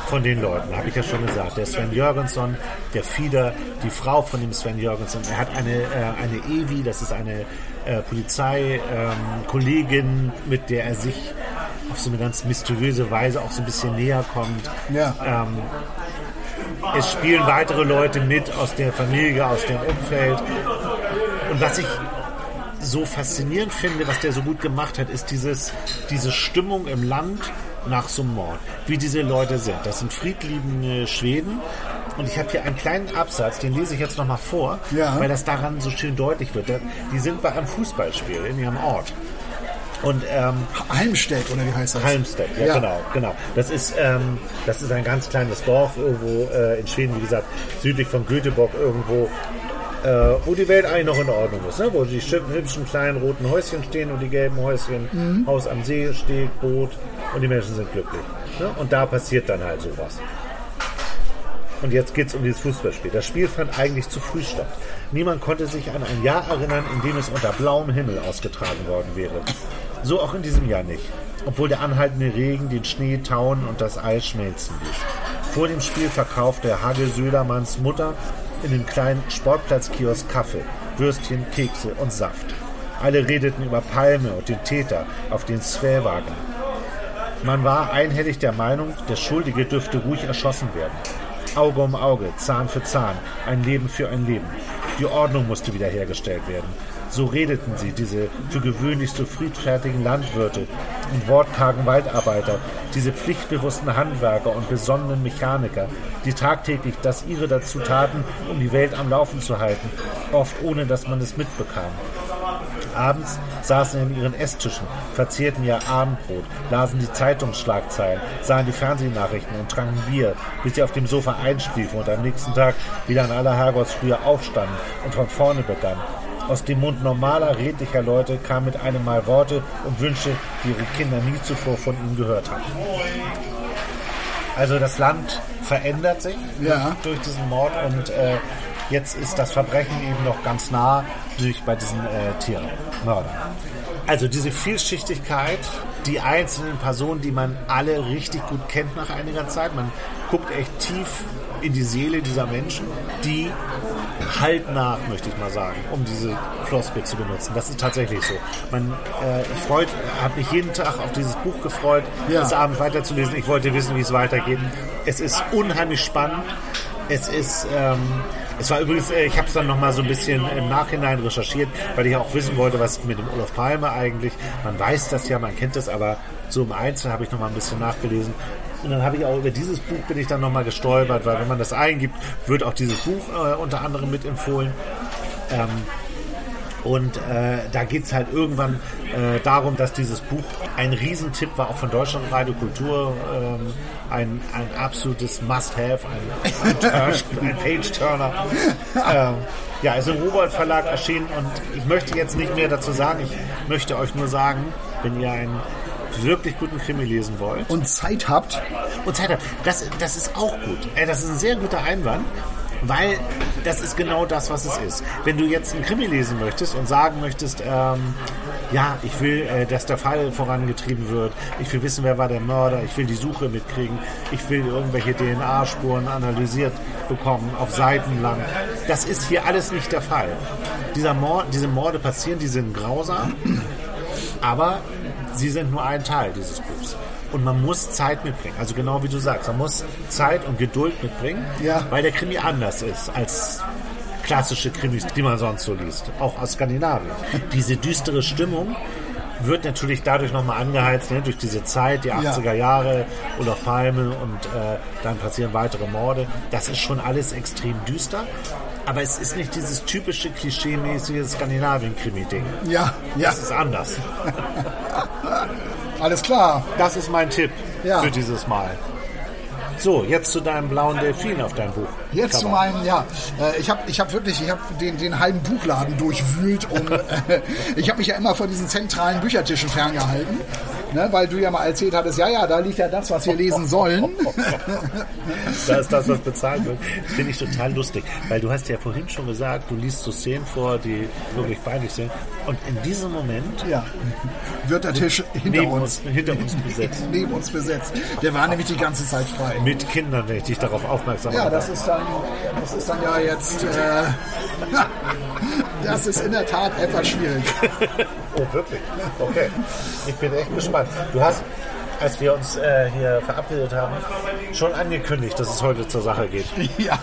Speaker 1: von den Leuten, habe ich ja schon gesagt. Der Sven Jürgenson, der Fieder, die Frau von dem Sven Jürgenson. Er hat eine, äh, eine Evi, das ist eine äh, Polizeikollegin, mit der er sich auf so eine ganz mysteriöse Weise auch so ein bisschen näher kommt.
Speaker 2: Ja.
Speaker 1: Ähm, es spielen weitere Leute mit aus der Familie, aus dem Umfeld. Und was ich so faszinierend finde, was der so gut gemacht hat, ist dieses, diese Stimmung im Land nach so einem Mord. Wie diese Leute sind. Das sind friedliebende Schweden. Und ich habe hier einen kleinen Absatz, den lese ich jetzt nochmal vor,
Speaker 2: Ja.
Speaker 1: weil das daran so schön deutlich wird. Die sind bei einem Fußballspiel in ihrem Ort. Und ähm,
Speaker 2: Halmstedt, oder wie heißt das?
Speaker 1: Halmstedt, ja,
Speaker 2: Ja.
Speaker 1: genau, genau. Das ist, ähm, das ist ein ganz kleines Dorf irgendwo äh, in Schweden, wie gesagt, südlich von Göteborg irgendwo, äh, wo die Welt eigentlich noch in Ordnung ist, ne? wo die hübschen kleinen roten Häuschen stehen und die gelben Häuschen,
Speaker 2: Mhm.
Speaker 1: Haus am See steht, Boot und die Menschen sind glücklich. Ne? Und da passiert dann halt sowas. Und jetzt geht es um dieses Fußballspiel. Das Spiel fand eigentlich zu früh statt. Niemand konnte sich an ein Jahr erinnern, in dem es unter blauem Himmel ausgetragen worden wäre. So auch in diesem Jahr nicht. Obwohl der anhaltende Regen den Schnee tauen und das Eis schmelzen ließ. Vor dem Spiel verkaufte Hagel Södermanns Mutter in dem kleinen Sportplatzkiosk Kaffee, Würstchen, Kekse und Saft. Alle redeten über Palme und den Täter auf den Sväwagen. Man war einhellig der Meinung, der Schuldige dürfte ruhig erschossen werden. Auge um Auge, Zahn für Zahn, ein Leben für ein Leben. Die Ordnung musste wiederhergestellt werden. So redeten sie, diese für gewöhnlich so friedfertigen Landwirte und wortkargen Waldarbeiter, diese pflichtbewussten Handwerker und besonnenen Mechaniker, die tagtäglich das ihre dazu taten, um die Welt am Laufen zu halten, oft ohne dass man es mitbekam. Abends saßen in ihren Esstischen, verzehrten ihr Abendbrot, lasen die Zeitungsschlagzeilen, sahen die Fernsehnachrichten und tranken Bier, bis sie auf dem Sofa einschliefen und am nächsten Tag wieder an aller Herrgottsfrühe aufstanden und von vorne begannen. Aus dem Mund normaler, redlicher Leute kamen mit einem Mal Worte und Wünsche, die ihre Kinder nie zuvor von ihnen gehört hatten. Also das Land verändert sich
Speaker 2: Ja.
Speaker 1: durch diesen Mord und äh, jetzt ist das Verbrechen eben noch ganz nah durch bei diesen äh, Tiermördern. Also diese Vielschichtigkeit, die einzelnen Personen, die man alle richtig gut kennt nach einiger Zeit. Man guckt echt tief in die Seele dieser Menschen, die halt nach, möchte ich mal sagen, um diese Floskel zu benutzen. Das ist tatsächlich so. Man äh, freut, habe mich jeden Tag auf dieses Buch gefreut,
Speaker 2: Ja.
Speaker 1: das Abend weiterzulesen. Ich wollte wissen, wie es weitergeht. Es ist unheimlich spannend. Es ist, ähm, es war übrigens, äh, ich habe es dann noch mal so ein bisschen im Nachhinein recherchiert, weil ich auch wissen wollte, was mit dem Olaf Palme eigentlich. Man weiß das ja, man kennt das, aber so im Einzelnen habe ich noch mal ein bisschen nachgelesen. Und dann habe ich auch über dieses Buch bin ich dann noch mal gestolpert, weil wenn man das eingibt, wird auch dieses Buch äh, unter anderem mitempfohlen. Ähm, und äh, da geht es halt irgendwann äh, darum, dass dieses Buch ein Riesentipp war, auch von Deutschland Radio Kultur, ähm, ein, ein absolutes Must-Have, ein, ein, ein Page-Turner. ähm, ja, ist im Robert Verlag erschienen und ich möchte jetzt nicht mehr dazu sagen, ich möchte euch nur sagen, wenn ihr einen wirklich guten Krimi lesen wollt,
Speaker 2: Und Zeit habt.
Speaker 1: und Zeit hat. Das, das ist auch gut. Das ist ein sehr guter Einwand, weil das ist genau das, was es ist. Wenn du jetzt einen Krimi lesen möchtest und sagen möchtest, ähm, ja, ich will, äh, dass der Fall vorangetrieben wird, ich will wissen, wer war der Mörder, ich will die Suche mitkriegen, ich will irgendwelche DNA-Spuren analysiert bekommen, auf Seiten lang. Das ist hier alles nicht der Fall. Dieser Mord, diese Morde passieren, die sind grausam, aber sie sind nur ein Teil dieses Buchs. Und man muss Zeit mitbringen. Also genau wie du sagst, man muss Zeit und Geduld mitbringen,
Speaker 2: Ja.
Speaker 1: weil der Krimi anders ist als klassische Krimis, die man sonst so liest. Auch aus Skandinavien. Diese düstere Stimmung wird natürlich dadurch nochmal angeheizt, ne, durch diese Zeit, die 80er Jahre, Olaf Palme und äh, dann passieren weitere Morde. Das ist schon alles extrem düster. Aber es ist nicht dieses typische klischee-mäßige Skandinavien-Krimi-Ding.
Speaker 2: Ja, ja,
Speaker 1: Das ist anders.
Speaker 2: alles klar.
Speaker 1: Das ist mein Tipp
Speaker 2: Ja.
Speaker 1: für dieses Mal. So, jetzt zu deinem blauen Delfin auf deinem Buch.
Speaker 2: Jetzt zu meinem, ja, äh, ich habe ich hab wirklich, ich habe den, den halben Buchladen durchwühlt und äh, ich habe mich ja immer von diesen zentralen Büchertischen ferngehalten, ne, weil du ja mal erzählt hattest, ja, ja, da liegt ja das, was wir lesen sollen.
Speaker 1: Da ist das, was bezahlt wird. Das finde ich total lustig, weil du hast ja vorhin schon gesagt, du liest so Szenen vor, die wirklich peinlich sind. Und in diesem Moment
Speaker 2: ja, wird der Tisch hinter uns,
Speaker 1: uns, hinter uns besetzt.
Speaker 2: neben uns besetzt. Der war nämlich die ganze Zeit frei.
Speaker 1: Mit Kindern, wenn ich dich darauf aufmerksam
Speaker 2: Ja,
Speaker 1: mache.
Speaker 2: das ist dann, das ist dann ja jetzt, äh, das ist in der Tat etwas schwierig.
Speaker 1: Oh, wirklich? Okay. Ich bin echt gespannt. Du hast, als wir uns äh, hier verabredet haben, schon angekündigt, dass es heute zur Sache geht.
Speaker 2: Ja.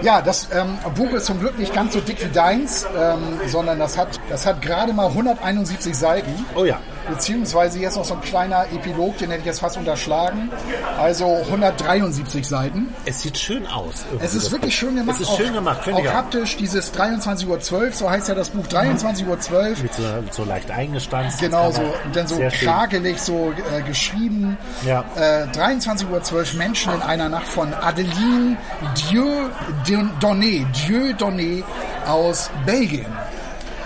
Speaker 2: Ja, das ähm, Buch ist zum Glück nicht ganz so dick wie deins, ähm, sondern das hat, das hat gerade mal 171 Seiten.
Speaker 1: Oh ja.
Speaker 2: Beziehungsweise jetzt noch so ein kleiner Epilog, den hätte ich jetzt fast unterschlagen. Also 173 Seiten.
Speaker 1: Es sieht schön aus. irgendwie,
Speaker 2: Es ist wirklich schön gemacht.
Speaker 1: Es ist
Speaker 2: auch,
Speaker 1: schön gemacht, finde ich auch.
Speaker 2: haptisch, dieses 23.12 Uhr, so heißt ja das Buch, 23.12 Uhr.
Speaker 1: Mit so, so leicht eingestanzt.
Speaker 2: Genau so, und dann so krakelig so äh, geschrieben.
Speaker 1: Ja.
Speaker 2: Äh, 23.12 Uhr Menschen in einer Nacht von Adeline Dieu Donné, Dieu Donné aus Belgien.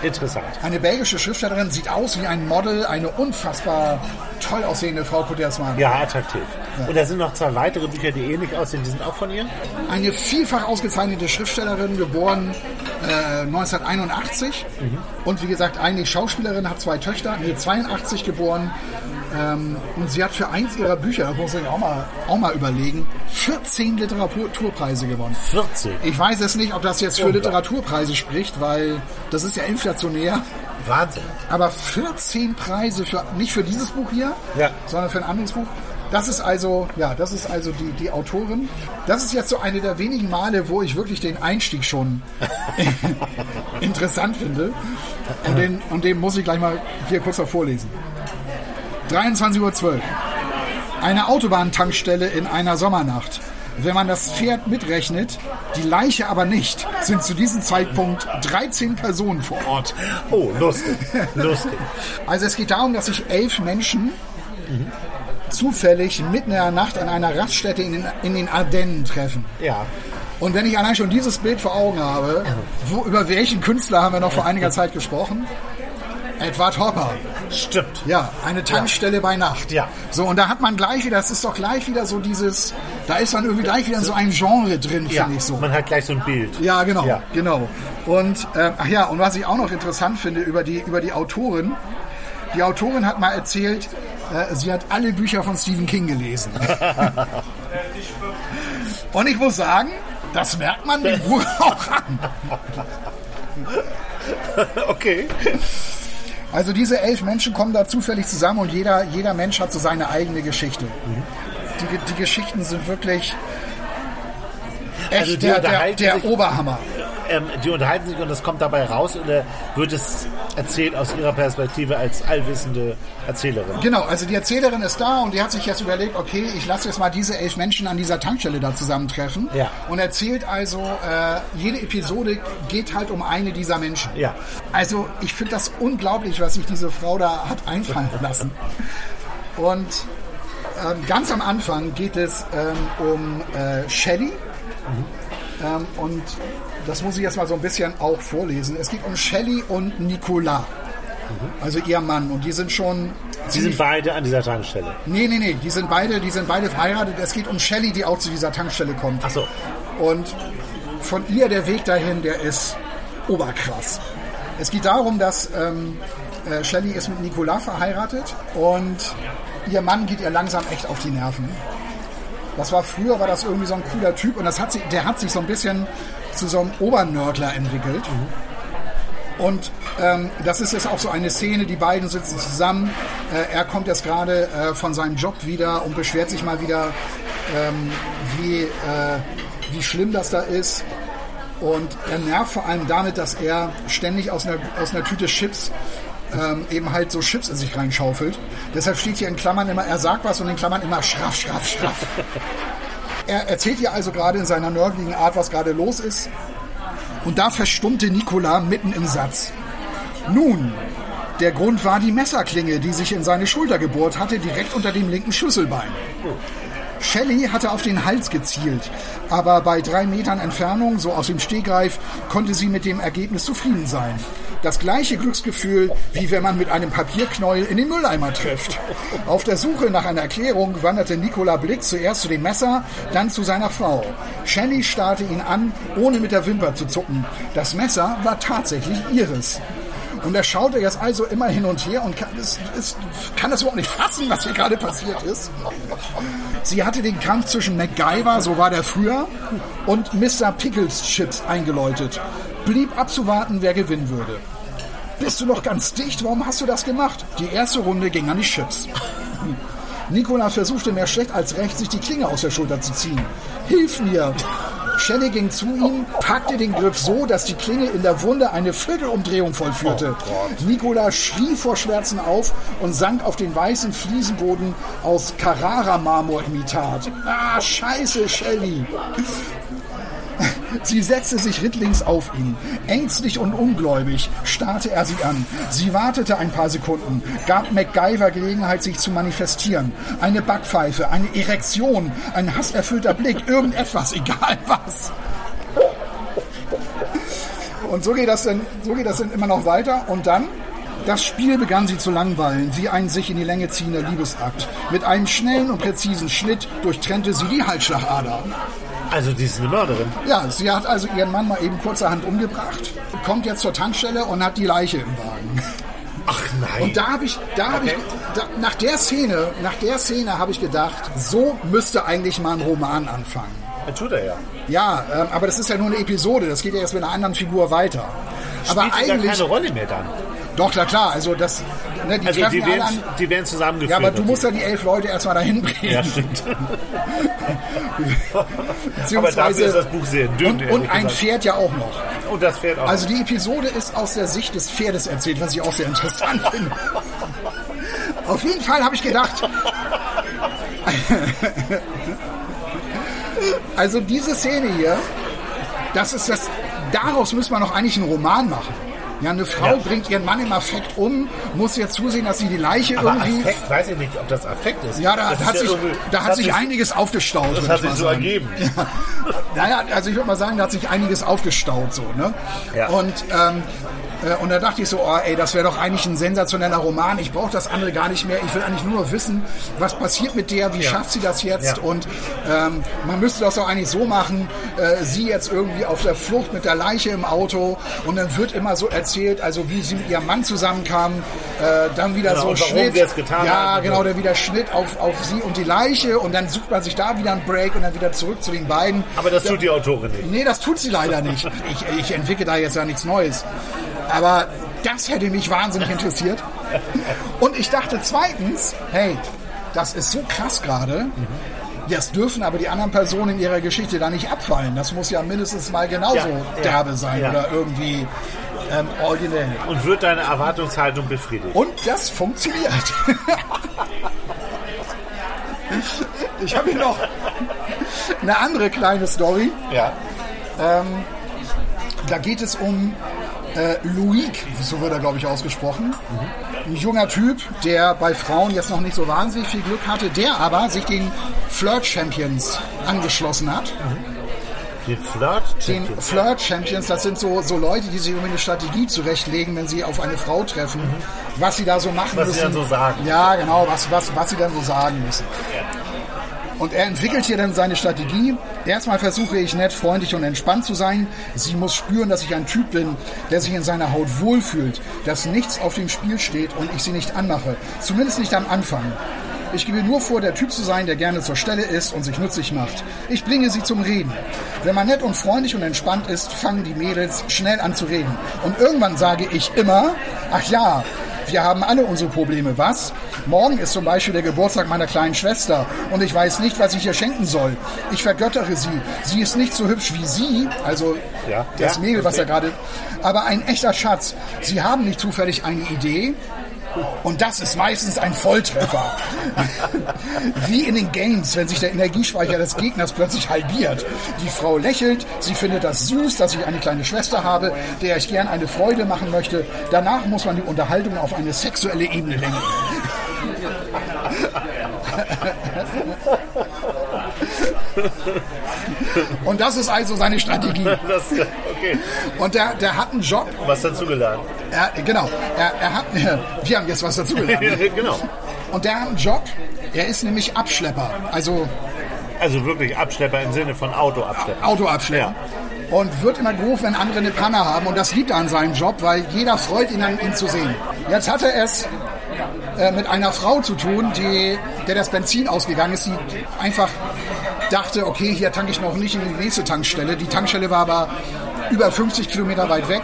Speaker 1: Interessant.
Speaker 2: Eine belgische Schriftstellerin, sieht aus wie ein Model, eine unfassbar toll aussehende Frau Kudersmann.
Speaker 1: Ja, attraktiv. Und da sind noch zwei weitere Bücher, die ähnlich aussehen. Die sind auch von ihr.
Speaker 2: Eine vielfach ausgezeichnete Schriftstellerin, geboren äh, 1981. Und wie gesagt, eigentlich Schauspielerin, hat zwei Töchter, nee, 82 geboren. Ähm, und sie hat für eins ihrer Bücher, das muss ich auch mal, auch mal überlegen, 14 Literaturpreise gewonnen.
Speaker 1: 14.
Speaker 2: Ich weiß es nicht, ob das jetzt für
Speaker 1: Unglaublich.
Speaker 2: Literaturpreise spricht, weil das ist ja inflationär.
Speaker 1: Wahnsinn.
Speaker 2: Aber 14 Preise für nicht für dieses Buch hier,
Speaker 1: Ja.
Speaker 2: sondern für ein anderes Buch. Das ist also, ja, das ist also die, die Autorin. Das ist jetzt so eine der wenigen Male, wo ich wirklich den Einstieg schon interessant finde. Und den, und den muss ich gleich mal hier kurz noch vorlesen. 23.12 Uhr. Eine Autobahntankstelle in einer Sommernacht. Wenn man das Pferd mitrechnet, die Leiche aber nicht, sind zu diesem Zeitpunkt 13 Personen vor Ort.
Speaker 1: Oh, lustig. lustig.
Speaker 2: Also es geht darum, dass sich elf Menschen zufällig mitten in der Nacht an einer Raststätte in den, in den Ardennen treffen.
Speaker 1: Ja.
Speaker 2: Und wenn ich allein schon dieses Bild vor Augen habe, wo, über welchen Künstler haben wir noch vor einiger Zeit gesprochen? Edward Hopper.
Speaker 1: Stimmt.
Speaker 2: Ja, eine Tankstelle bei Nacht.
Speaker 1: Ja.
Speaker 2: So, und da hat man gleich wieder, das ist doch gleich wieder so dieses, da ist dann irgendwie gleich wieder so ein Genre drin,
Speaker 1: Ja,
Speaker 2: finde ich so.
Speaker 1: man hat gleich so ein Bild.
Speaker 2: Ja, genau,
Speaker 1: Ja.
Speaker 2: genau. Und äh, ach ja, und was ich auch noch interessant finde über die über die Autorin, die Autorin hat mal erzählt, äh, sie hat alle Bücher von Stephen King gelesen. und ich muss sagen, das merkt man dem Buch auch an.
Speaker 1: Okay.
Speaker 2: Also diese elf Menschen kommen da zufällig zusammen und jeder jeder Mensch hat so seine eigene Geschichte. Die, die Geschichten sind wirklich echt
Speaker 1: Also
Speaker 2: der, der, der Oberhammer.
Speaker 1: Ähm, die unterhalten sich und das kommt dabei raus oder wird es erzählt aus ihrer Perspektive als allwissende Erzählerin?
Speaker 2: Genau, also die Erzählerin ist da und die hat sich jetzt überlegt, okay, ich lasse jetzt mal diese elf Menschen an dieser Tankstelle da zusammentreffen
Speaker 1: Ja.
Speaker 2: und erzählt also, äh, jede Episode geht halt um eine dieser Menschen.
Speaker 1: Ja.
Speaker 2: Also ich finde das unglaublich, was sich diese Frau da hat einfallen lassen. Und ähm, ganz am Anfang geht es ähm, um äh, Shelley. Ähm, und das muss ich jetzt mal so ein bisschen auch vorlesen. Es geht um Shelley und Nicolas. Also ihr Mann. Und die sind schon
Speaker 1: Sie sind beide an dieser Tankstelle.
Speaker 2: Nee, nee, nee, die sind beide, die sind beide verheiratet. Es geht um Shelley, die auch zu dieser Tankstelle kommt.
Speaker 1: Ach so.
Speaker 2: Und von ihr der Weg dahin, der ist oberkrass. Es geht darum, dass ähm, äh, Shelley ist mit Nicolas verheiratet und ihr Mann geht ihr langsam echt auf die Nerven. Das war früher, war das irgendwie so ein cooler Typ und das hat sich, der hat sich so ein bisschen zu so einem Obernörgler entwickelt. Und ähm, das ist jetzt auch so eine Szene, die beiden sitzen zusammen. Äh, er kommt jetzt gerade äh, von seinem Job wieder und beschwert sich mal wieder, ähm, wie, äh, wie schlimm das da ist. Und er nervt vor allem damit, dass er ständig aus einer, aus einer Tüte Chips ähm, eben halt so Chips in sich reinschaufelt. Deshalb steht hier in Klammern immer, er sagt was und in Klammern immer schraff, schraff, schraff. Er erzählt ihr also gerade in seiner nörgeligen Art, was gerade los ist. Und da verstummte Nikola mitten im Satz. Nun, der Grund war die Messerklinge, die sich in seine Schulter gebohrt hatte, direkt unter dem linken Schlüsselbein. Shelley hatte auf den Hals gezielt, aber bei drei Metern Entfernung, so aus dem Stegreif, konnte sie mit dem Ergebnis zufrieden sein. Das gleiche Glücksgefühl, wie wenn man mit einem Papierknäuel in den Mülleimer trifft. Auf der Suche nach einer Erklärung wanderte Nicola Blick zuerst zu dem Messer, dann zu seiner Frau. Shelley starrte ihn an, ohne mit der Wimper zu zucken. Das Messer war tatsächlich ihres. Und er schaute jetzt also immer hin und her und kann, es, es, kann das überhaupt nicht fassen, was hier gerade passiert ist. Sie hatte den Kampf zwischen MacGyver, so war der früher, und Mr. Pickles Chips eingeläutet. Blieb abzuwarten, wer gewinnen würde. Bist du noch ganz dicht? Warum hast du das gemacht? Die erste Runde ging an die Chips. Nikola versuchte mehr schlecht als recht, sich die Klinge aus der Schulter zu ziehen. Hilf mir! Shelley ging zu ihm, packte den Griff so, dass die Klinge in der Wunde eine Viertelumdrehung vollführte. Nikola schrie vor Schmerzen auf und sank auf den weißen Fliesenboden aus Carrara-Marmor-Imitat. Ah, scheiße, Shelley. Sie setzte sich rittlings auf ihn. Ängstlich und ungläubig starrte er sie an. Sie wartete ein paar Sekunden, gab MacGyver Gelegenheit, sich zu manifestieren. Eine Backpfeife, eine Erektion, ein hasserfüllter Blick, irgendetwas, egal was. Und so geht das dann, so geht das dann immer noch weiter. Und dann das Spiel begann sie zu langweilen, wie ein sich in die Länge ziehender Liebesakt. Mit einem schnellen und präzisen Schnitt durchtrennte sie die Halsschlagader.
Speaker 1: Also die ist eine Mörderin.
Speaker 2: Ja, sie hat also ihren Mann mal eben kurzerhand umgebracht, kommt jetzt zur Tankstelle und hat die Leiche im Wagen.
Speaker 1: Ach nein.
Speaker 2: Und da habe ich, da habe
Speaker 1: Okay.
Speaker 2: ich, da, nach der Szene, nach der Szene habe ich gedacht, so müsste eigentlich mal ein Roman anfangen.
Speaker 1: Das tut er ja.
Speaker 2: Ja, ähm, aber das ist ja nur eine Episode, das geht ja erst mit einer anderen Figur weiter. Aber
Speaker 1: Spielt gar
Speaker 2: eigentlich,
Speaker 1: keine Rolle mehr dann.
Speaker 2: Doch, klar, klar, also das, ne, die
Speaker 1: Also die werden,
Speaker 2: an.
Speaker 1: die werden zusammengeführt.
Speaker 2: Ja, aber du musst ja die elf Leute erstmal dahin bringen.
Speaker 1: Ja, stimmt. aber
Speaker 2: Beziehungsweise-
Speaker 1: dafür ist das Buch sehr dünn.
Speaker 2: und, und ein
Speaker 1: gesagt.
Speaker 2: Pferd ja auch noch.
Speaker 1: Und das Pferd auch.
Speaker 2: Also die Episode ist aus der Sicht des Pferdes erzählt, was ich auch sehr interessant finde. Auf jeden Fall habe ich gedacht, also diese Szene hier, das ist das, daraus müsste man noch eigentlich einen Roman machen. Ja, eine Frau
Speaker 1: Ja.
Speaker 2: bringt ihren Mann im Affekt um, muss jetzt zusehen, dass sie die Leiche
Speaker 1: aber
Speaker 2: irgendwie...
Speaker 1: Affekt, weiß ich nicht, ob das Affekt ist.
Speaker 2: Ja, da
Speaker 1: das
Speaker 2: hat sich,
Speaker 1: irgendwie-
Speaker 2: da hat sich einiges aufgestaut.
Speaker 1: Das hat
Speaker 2: ich
Speaker 1: sich so
Speaker 2: sagen.
Speaker 1: ergeben.
Speaker 2: Naja, also ich würde mal sagen, da hat sich einiges aufgestaut so, ne?
Speaker 1: Ja.
Speaker 2: Und ähm, äh, und da dachte ich so, oh, ey, das wäre doch eigentlich ein sensationeller Roman. Ich brauche das andere gar nicht mehr. Ich will eigentlich nur noch wissen, was passiert mit der, wie
Speaker 1: Ja.
Speaker 2: schafft sie das jetzt?
Speaker 1: Ja.
Speaker 2: Und ähm, man müsste das doch eigentlich so machen, äh, sie jetzt irgendwie auf der Flucht mit der Leiche im Auto und dann wird immer so erzählt, also wie sie mit ihrem Mann zusammenkamen, äh, dann wieder
Speaker 1: Genau,
Speaker 2: so Schnitt. ja, genau, der wieder Schnitt auf, auf sie und die Leiche und dann sucht man sich da wieder einen Break und dann wieder zurück zu den beiden.
Speaker 1: Aber das tut die Autorin nicht.
Speaker 2: Nee, das tut sie leider nicht. Ich, ich entwickle da jetzt ja nichts Neues. Aber das hätte mich wahnsinnig interessiert. Und ich dachte zweitens, hey, das ist so krass gerade. Jetzt dürfen aber die anderen Personen in ihrer Geschichte da nicht abfallen. Das muss ja mindestens mal genauso
Speaker 1: Ja, ja,
Speaker 2: derbe sein
Speaker 1: ja.
Speaker 2: oder irgendwie ähm, originell.
Speaker 1: Und wird deine Erwartungshaltung befriedigt.
Speaker 2: Und das funktioniert. Ich habe hier noch eine andere kleine Story.
Speaker 1: Ja.
Speaker 2: Da geht es um äh, Luik, so wird er, glaube ich, ausgesprochen. Ein junger Typ, der bei Frauen jetzt noch nicht so wahnsinnig viel Glück hatte, der aber sich den Flirt Champions angeschlossen hat.
Speaker 1: Den Flirt
Speaker 2: Den Flirt Champions, das sind so, so Leute, die sich irgendwie eine Strategie zurechtlegen, wenn sie auf eine Frau treffen, was sie da so machen
Speaker 1: Was sie
Speaker 2: müssen.
Speaker 1: dann so sagen.
Speaker 2: Ja, genau, was, was, was sie dann so sagen müssen. Und er entwickelt hier dann seine Strategie. Erstmal versuche ich nett, freundlich und entspannt zu sein. Sie muss spüren, dass ich ein Typ bin, der sich in seiner Haut wohlfühlt, dass nichts auf dem Spiel steht und ich sie nicht anmache. Zumindest nicht am Anfang. Ich gebe nur vor, der Typ zu sein, der gerne zur Stelle ist und sich nützlich macht. Ich bringe sie zum Reden. Wenn man nett und freundlich und entspannt ist, fangen die Mädels schnell an zu reden. Und irgendwann sage ich immer, ach ja, wir haben alle unsere Probleme, was? Morgen ist zum Beispiel der Geburtstag meiner kleinen Schwester und ich weiß nicht, was ich ihr schenken soll. Ich vergöttere sie. Sie ist nicht so hübsch wie sie, also
Speaker 1: Ja,
Speaker 2: das
Speaker 1: ja,
Speaker 2: Mädel, was er gerade, aber ein echter Schatz. Sie haben nicht zufällig eine Idee? Und das ist meistens ein Volltreffer. Wie in den Games, wenn sich der Energiespeicher des Gegners plötzlich halbiert. Die Frau lächelt, sie findet das süß, dass ich eine kleine Schwester habe, der ich gern eine Freude machen möchte. Danach muss man die Unterhaltung auf eine sexuelle Ebene lenken. Und das ist also seine Strategie.
Speaker 1: Das, okay.
Speaker 2: Und der, der hat einen Job,
Speaker 1: Was dazu geladen?
Speaker 2: er, genau, er, er hat, wir haben jetzt was dazu gelernt.
Speaker 1: genau.
Speaker 2: Und der hat einen Job, er ist nämlich Abschlepper, also
Speaker 1: Also wirklich Abschlepper im Sinne von Autoabschlepper.
Speaker 2: Autoabschlepper. Und wird immer gerufen, wenn andere eine Panne haben. Und das liebt er an seinem Job, weil jeder freut ihn an, ihn zu sehen. Jetzt hat er es äh, mit einer Frau zu tun, die, der das Benzin ausgegangen ist, die einfach dachte, okay, hier tanke ich noch nicht in die nächste Tankstelle. Die Tankstelle war aber über 50 Kilometer weit weg.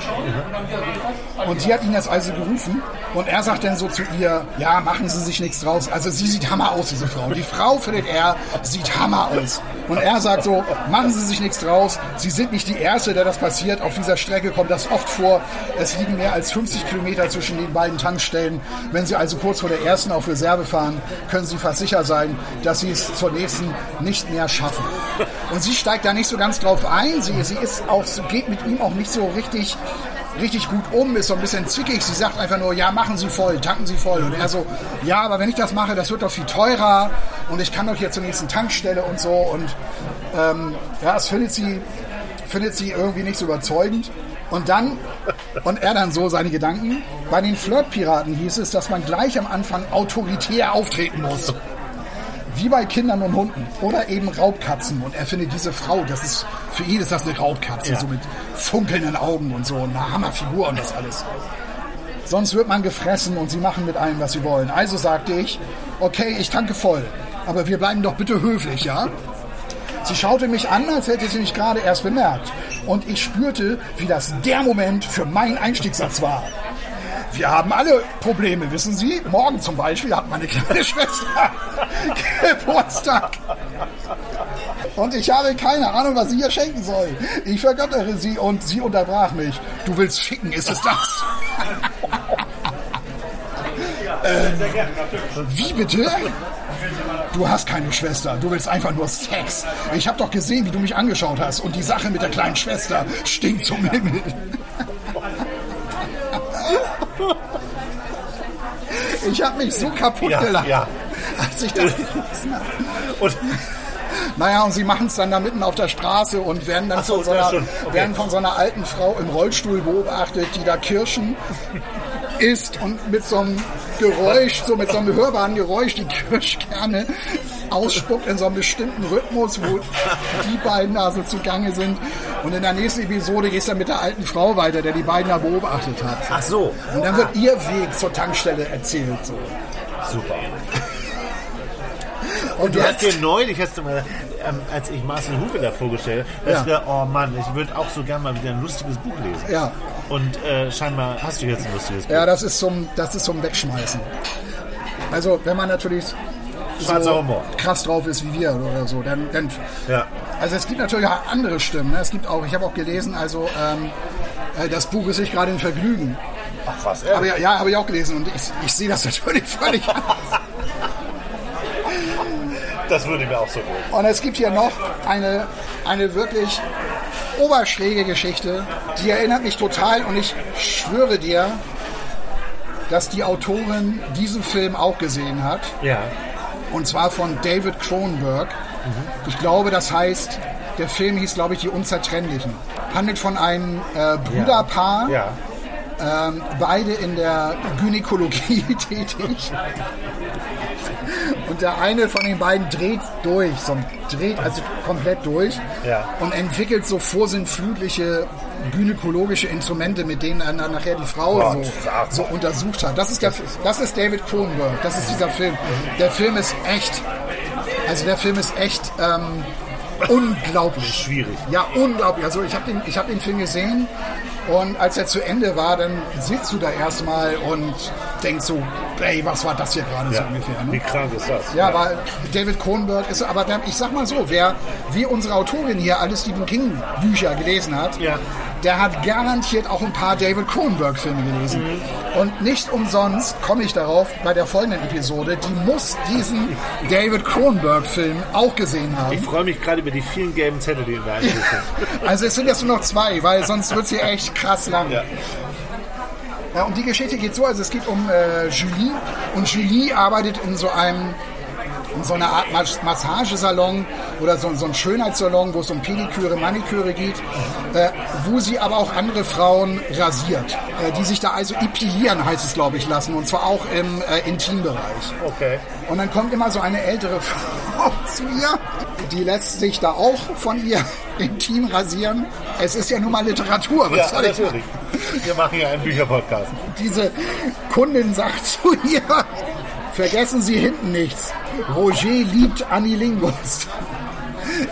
Speaker 2: Und sie hat ihn jetzt also gerufen und er sagt dann so zu ihr, ja, machen Sie sich nichts draus. Also sie sieht Hammer aus, diese Frau. Die Frau, findet er, sieht Hammer aus. Und er sagt so, machen Sie sich nichts draus. Sie sind nicht die Erste, der das passiert. Auf dieser Strecke kommt das oft vor. Es liegen mehr als 50 Kilometer zwischen den beiden Tankstellen. Wenn Sie also kurz vor der ersten auf Reserve fahren, können Sie fast sicher sein, dass Sie es zur nächsten nicht mehr schaffen. Und sie steigt da nicht so ganz drauf ein. Sie, sie ist auch, geht mit ihm auch nicht so richtig richtig gut um, ist so ein bisschen zickig. Sie sagt einfach nur, ja, machen Sie voll, tanken Sie voll. Und er so, ja, aber wenn ich das mache, das wird doch viel teurer und ich kann doch hier zur nächsten Tankstelle und so. Und ähm, ja, das findet sie, findet sie irgendwie nicht so überzeugend. Und dann, und er dann so seine Gedanken, bei den Flirtpiraten hieß es, dass man gleich am Anfang autoritär auftreten muss wie bei Kindern und Hunden oder eben Raubkatzen. Und er findet diese Frau, das ist für ihn ist das eine Raubkatze, ja. so mit funkelnden Augen und so, eine Hammerfigur und das alles. Sonst wird man gefressen und sie machen mit allem, was sie wollen. Also sagte ich, okay, ich tanke voll, aber wir bleiben doch bitte höflich, ja? Sie schaute mich an, als hätte sie mich gerade erst bemerkt. Und ich spürte, wie das der Moment für meinen Einstiegssatz war. Wir haben alle Probleme, wissen Sie? Morgen zum Beispiel hat meine kleine Schwester Geburtstag. Und ich habe keine Ahnung, was sie ihr schenken soll. Ich vergöttere sie und sie unterbrach mich. Du willst ficken, ist es das? ähm, wie bitte? Du hast keine Schwester, du willst einfach nur Sex. Ich habe doch gesehen, wie du mich angeschaut hast und die Sache mit der kleinen Schwester stinkt zum Himmel. Ich habe mich so kaputt ja, gelacht, ja. als ich das gelesen habe. Und naja, und sie machen es dann da mitten auf der Straße und werden dann so, von, so einer, okay. werden von so einer alten Frau im Rollstuhl beobachtet, die da Kirschen isst und mit so einem Geräusch, so mit so einem hörbaren Geräusch die Kirschkerne ausspuckt in so einem bestimmten Rhythmus, wo die beiden also zugange sind. Und in der nächsten Episode geht es dann mit der alten Frau weiter, der die beiden da beobachtet hat.
Speaker 1: Ach so.
Speaker 2: Und dann wird ihr Weg zur Tankstelle erzählt. So.
Speaker 1: Super. Und du hast dir neulich, hast du mal, ähm, als ich Marcel Hufe da vorgestellt habe, ja. oh Mann, ich würde auch so gerne mal wieder ein lustiges Buch lesen.
Speaker 2: Ja.
Speaker 1: Und äh, scheinbar hast du jetzt ein lustiges Buch.
Speaker 2: Ja, das ist zum, das ist zum Wegschmeißen. Also, wenn man natürlich
Speaker 1: Humor.
Speaker 2: krass drauf ist wie wir oder so. Dann, dann ja. Also es gibt natürlich auch andere Stimmen. Ne? Es gibt auch, ich habe auch gelesen, also ähm, äh, das Buch ist sich gerade ein Vergnügen.
Speaker 1: Ach was, ehrlich?
Speaker 2: Aber ja, ja habe ich auch gelesen und ich, ich sehe das natürlich völlig anders.
Speaker 1: Das würde mir auch so gut.
Speaker 2: Und es gibt hier noch eine, eine wirklich oberschräge Geschichte, die erinnert mich total und ich schwöre dir, dass die Autorin diesen Film auch gesehen hat.
Speaker 1: Ja.
Speaker 2: Und zwar von David Cronenberg. Mhm. Ich glaube, das heißt, der Film hieß, glaube ich, Die Unzertrennlichen. Handelt von einem äh, Brüderpaar.
Speaker 1: Ja.
Speaker 2: Ähm, beide in der Gynäkologie tätig. Und der eine von den beiden dreht durch, so dreht also komplett durch
Speaker 1: ja.
Speaker 2: und entwickelt so vorsinnflutliche gynäkologische Instrumente, mit denen er dann nachher die Frau so, so, untersucht hat. Das ist, der, das ist David Cronenberg, das ist dieser Film. Der Film ist echt, also der Film ist echt ähm, unglaublich.
Speaker 1: Schwierig.
Speaker 2: Ja, unglaublich. Also ich habe den, hab den Film gesehen und als er zu Ende war, dann sitzt du da erstmal und denkst so, ey, was war das hier gerade ja. so ungefähr?
Speaker 1: Ne? Wie krank ist das?
Speaker 2: Ja, ja, weil David Cronenberg ist, aber ich sag mal so, wer wie unsere Autorin hier alle Stephen King Bücher gelesen hat,
Speaker 1: ja.
Speaker 2: Der hat garantiert auch ein paar David Cronenberg Filme gelesen. Mhm. Und nicht umsonst komme ich darauf bei der folgenden Episode, die muss diesen David Cronenberg Film auch gesehen haben.
Speaker 1: Ich freue mich gerade über die vielen gelben Zettel, die in der sind.
Speaker 2: also es sind jetzt nur noch zwei, weil sonst wird hier echt krass lang.
Speaker 1: Ja.
Speaker 2: Ja, und die Geschichte geht so, also es geht um äh, Julie und Julie arbeitet in so einem in so einer Art Massagesalon oder so, so ein Schönheitssalon, wo es um Pediküre, Maniküre geht, äh, wo sie aber auch andere Frauen rasiert, äh, die sich da also epilieren, heißt es glaube ich, lassen und zwar auch im äh, Intimbereich.
Speaker 1: Okay.
Speaker 2: Und dann kommt immer so eine ältere Frau zu ihr, die lässt sich da auch von ihr intim rasieren. Es ist ja nun mal Literatur.
Speaker 1: Was ja, natürlich. Ich Wir machen ja einen Bücherpodcast.
Speaker 2: Diese Kundin sagt zu ihr, vergessen Sie hinten nichts. Roger liebt Anilingus.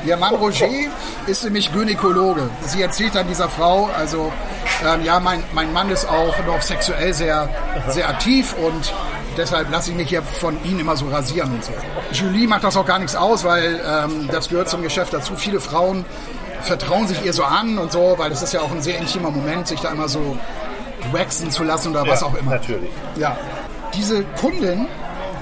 Speaker 2: Ihr Mann Roger ist nämlich Gynäkologe. Sie erzählt dann dieser Frau, also ähm, ja, mein, mein Mann ist auch noch sexuell sehr, sehr aktiv und deshalb lasse ich mich hier von Ihnen immer so rasieren und so. Julie macht das auch gar nichts aus, weil ähm, das gehört zum Geschäft dazu. Viele Frauen vertrauen sich ihr so an und so, weil das ist ja auch ein sehr intimer Moment, sich da immer so waxen zu lassen oder was
Speaker 1: Ja,
Speaker 2: auch immer.
Speaker 1: Natürlich.
Speaker 2: Ja. Diese Kundin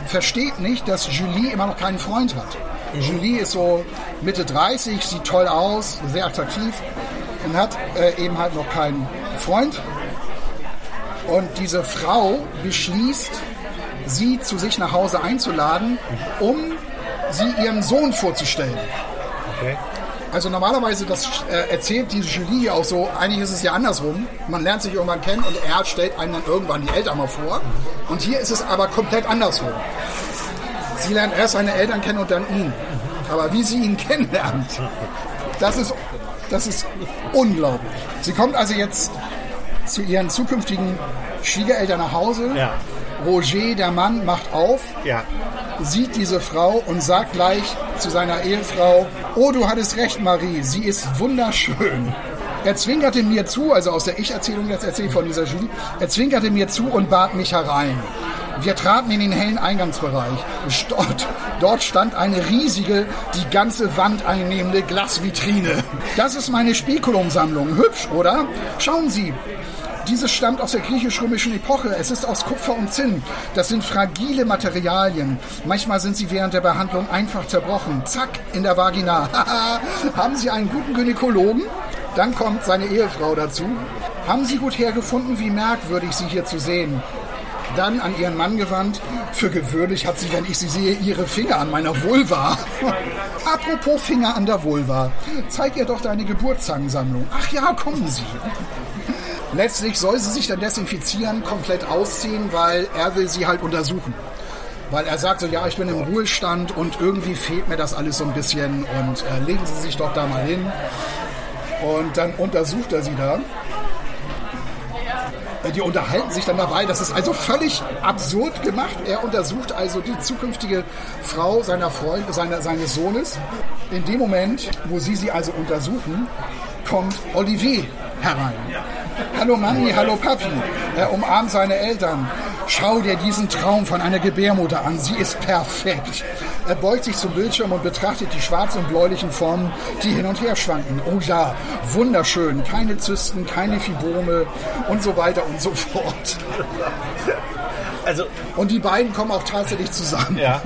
Speaker 2: versteht nicht, dass Julie immer noch keinen Freund hat. Julie ist so Mitte 30, sieht toll aus, sehr attraktiv und hat äh, eben halt noch keinen Freund. Und diese Frau beschließt, sie zu sich nach Hause einzuladen, um sie ihrem Sohn vorzustellen.
Speaker 1: Okay.
Speaker 2: Also normalerweise, das äh, erzählt diese Julie hier auch so, eigentlich ist es ja andersrum. Man lernt sich irgendwann kennen und er stellt einem dann irgendwann die Eltern mal vor. Und hier ist es aber komplett andersrum. Sie lernt erst seine Eltern kennen und dann ihn. Aber wie sie ihn kennenlernt, das ist, das ist unglaublich. Sie kommt also jetzt zu ihren zukünftigen Schwiegereltern nach Hause.
Speaker 1: Ja.
Speaker 2: Roger, der Mann, macht auf
Speaker 1: Ja.
Speaker 2: sieht diese Frau und sagt gleich zu seiner Ehefrau, oh, du hattest recht, Marie, sie ist wunderschön. Er zwinkerte mir zu, also aus der Ich-Erzählung, das erzähle ich von dieser Julie, er zwinkerte mir zu und bat mich herein. Wir traten in den hellen Eingangsbereich. Dort, dort stand eine riesige, die ganze Wand einnehmende Glasvitrine. Das ist meine Spekulumsammlung. Hübsch, oder? Schauen Sie, dieses stammt aus der griechisch-römischen Epoche. Es ist aus Kupfer und Zinn. Das sind fragile Materialien. Manchmal sind sie während der Behandlung einfach zerbrochen. Zack, in der Vagina. Haben Sie einen guten Gynäkologen? Dann kommt seine Ehefrau dazu. Haben Sie gut hergefunden, wie merkwürdig Sie hier zu sehen? Dann an ihren Mann gewandt. Für gewöhnlich hat sie, wenn ich sie sehe, ihre Finger an meiner Vulva. Apropos Finger an der Vulva. Zeig ihr doch deine Geburtszangensammlung. Ach ja, kommen Sie. Letztlich soll sie sich dann desinfizieren, komplett ausziehen, weil er will sie halt untersuchen. Weil er sagt so, ja, ich bin im Ruhestand und irgendwie fehlt mir das alles so ein bisschen und äh, legen Sie sich doch da mal hin. Und dann untersucht er sie da. Äh, Die unterhalten sich dann dabei. Das ist also völlig absurd gemacht. Er untersucht also die zukünftige Frau seiner Freund, seiner, seines Sohnes. In dem Moment, wo sie sie also untersuchen, kommt Olivier herein. Hallo Mami, hallo Papi. Er umarmt seine Eltern. Schau dir diesen Traum von einer Gebärmutter an. Sie ist perfekt. Er beugt sich zum Bildschirm und betrachtet die schwarz- und bläulichen Formen, die hin und her schwanken. Oh ja, wunderschön. Keine Zysten, keine Fibrome und so weiter und so fort.
Speaker 1: Also,
Speaker 2: Und die beiden kommen auch tatsächlich zusammen.
Speaker 1: ja.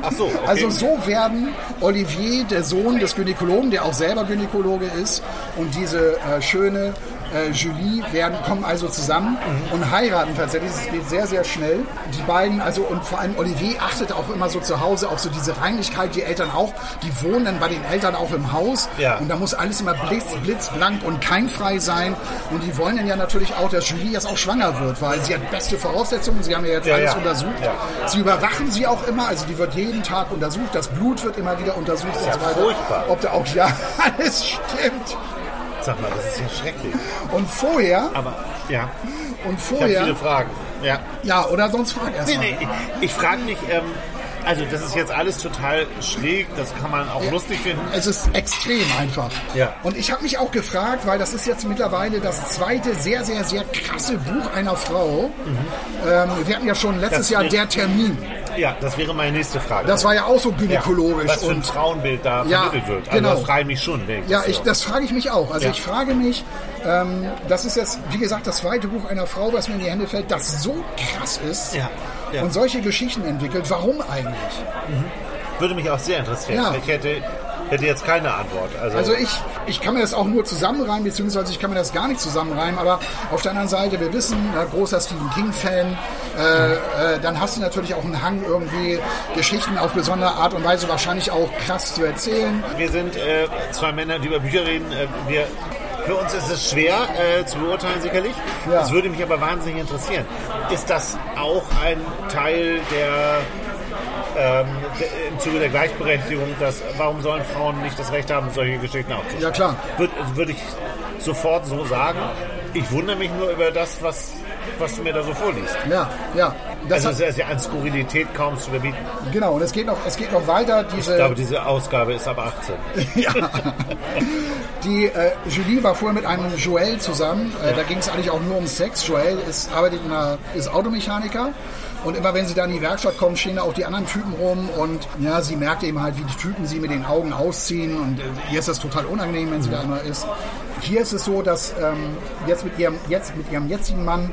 Speaker 1: Ach so. Okay.
Speaker 2: Also so werden Olivier, der Sohn des Gynäkologen, der auch selber Gynäkologe ist, und diese äh, schöne äh, Julie werden, kommen also zusammen und heiraten tatsächlich. Es geht sehr, sehr schnell. Die beiden, also und vor allem Olivier achtet auch immer so zu Hause auf so diese Reinlichkeit. Die Eltern auch, die wohnen dann bei den Eltern auch im Haus.
Speaker 1: Ja.
Speaker 2: Und da muss alles immer blitz, blitzblank und keimfrei sein. Und die wollen dann ja natürlich auch, dass Julie jetzt auch schwanger wird, weil sie hat beste Voraussetzungen. Sie haben ja jetzt
Speaker 1: Ja,
Speaker 2: alles
Speaker 1: ja.
Speaker 2: untersucht.
Speaker 1: Ja.
Speaker 2: Sie überwachen sie auch immer, also die wird jeden Tag untersucht, das Blut wird immer wieder untersucht und
Speaker 1: ja
Speaker 2: so weiter.
Speaker 1: furchtbar.
Speaker 2: Ob da auch ja alles stimmt.
Speaker 1: Sag mal, das ist ja schrecklich.
Speaker 2: Und vorher,
Speaker 1: Aber, ja.
Speaker 2: und
Speaker 1: Ich habe
Speaker 2: vorher,
Speaker 1: viele Fragen. Ja.
Speaker 2: ja, oder sonst frag erst
Speaker 1: Nee,
Speaker 2: mal.
Speaker 1: nee, ich, ich frage mich, ähm, also das ist jetzt alles total schräg, das kann man auch lustig finden.
Speaker 2: Es ist extrem einfach.
Speaker 1: Ja.
Speaker 2: Und ich habe mich auch gefragt, weil das ist jetzt mittlerweile das zweite sehr, sehr, sehr krasse Buch einer Frau. Ähm, wir hatten ja schon letztes
Speaker 1: Mhm. Das
Speaker 2: Jahr der Termin.
Speaker 1: Ja, das wäre meine nächste Frage.
Speaker 2: Das war ja auch so
Speaker 1: ja,
Speaker 2: gynäkologisch.
Speaker 1: was für ein
Speaker 2: und
Speaker 1: Frauenbild da
Speaker 2: Ja,
Speaker 1: vermittelt wird. Also
Speaker 2: genau.
Speaker 1: das frage ich mich schon. wenn
Speaker 2: Ja,
Speaker 1: das
Speaker 2: ich, das frage ich mich auch. Also
Speaker 1: Ja.
Speaker 2: ich frage mich, ähm, das ist jetzt, wie gesagt, das zweite Buch einer Frau, was mir in die Hände fällt, das so krass ist
Speaker 1: Ja, ja.
Speaker 2: und solche Geschichten entwickelt. Warum eigentlich?
Speaker 1: Würde mich auch sehr interessieren.
Speaker 2: Ja.
Speaker 1: Ich hätte, hätte jetzt keine Antwort. Also,
Speaker 2: Also ich, ich kann mir das auch nur zusammenreimen, beziehungsweise ich kann mir das gar nicht zusammenreimen, aber auf der anderen Seite, wir wissen, äh, großer Stephen King-Fan, äh, äh, dann hast du natürlich auch einen Hang, irgendwie Geschichten auf besondere Art und Weise wahrscheinlich auch krass zu erzählen.
Speaker 1: wir sind äh, zwei Männer, die über Bücher reden. Äh, wir, für uns ist es schwer äh, zu beurteilen, sicherlich.
Speaker 2: Ja.
Speaker 1: Es würde mich aber wahnsinnig interessieren. Ist das auch ein Teil der ähm, im Zuge der Gleichberechtigung, dass, warum sollen Frauen nicht das Recht haben, solche Geschichten aufzuschreiben?
Speaker 2: Ja, klar.
Speaker 1: Würde, würde ich sofort so sagen. Ich wundere mich nur über das, was was du mir da so vorliest.
Speaker 2: Ja, ja. Das
Speaker 1: Also es ist ja an Skurrilität kaum zu überbieten.
Speaker 2: genau, und es geht noch, es geht noch weiter. Diese,
Speaker 1: Ich glaube, diese Ausgabe ist ab 18.
Speaker 2: ja. Die äh, Julie war vorher mit einem Joel zusammen. Äh, Da ging es eigentlich auch nur um Sex. Joel ist, arbeitet in einer, ist Automechaniker. Und immer wenn sie da in die Werkstatt kommen, stehen da auch die anderen Typen rum. Und ja, sie merkt eben halt, wie die Typen sie mit den Augen ausziehen. Und äh, ihr ist das total unangenehm, wenn sie da immer ist. Hier ist es so, dass ähm, jetzt, mit ihrem, jetzt mit ihrem jetzigen Mann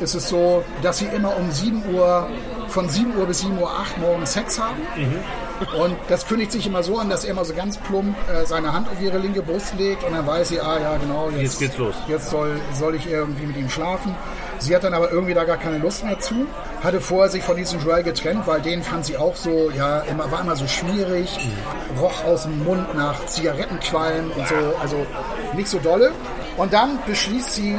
Speaker 2: ist es so, dass sie immer um 7 Uhr, von 7 Uhr bis 7 Uhr 8 morgens Sex haben. Und das kündigt sich immer so an, dass er immer so ganz plump äh, seine Hand auf ihre linke Brust legt und dann weiß sie, ah ja genau, jetzt,
Speaker 1: Jetzt geht's los.
Speaker 2: Jetzt soll, soll ich irgendwie mit ihm schlafen. Sie hat dann aber irgendwie da gar keine Lust mehr zu. Hatte vorher sich von diesem Joel getrennt, weil den fand sie auch so, ja, immer, war immer so schmierig, roch aus dem Mund nach Zigarettenqualm und so, also nicht so dolle. Und dann beschließt sie,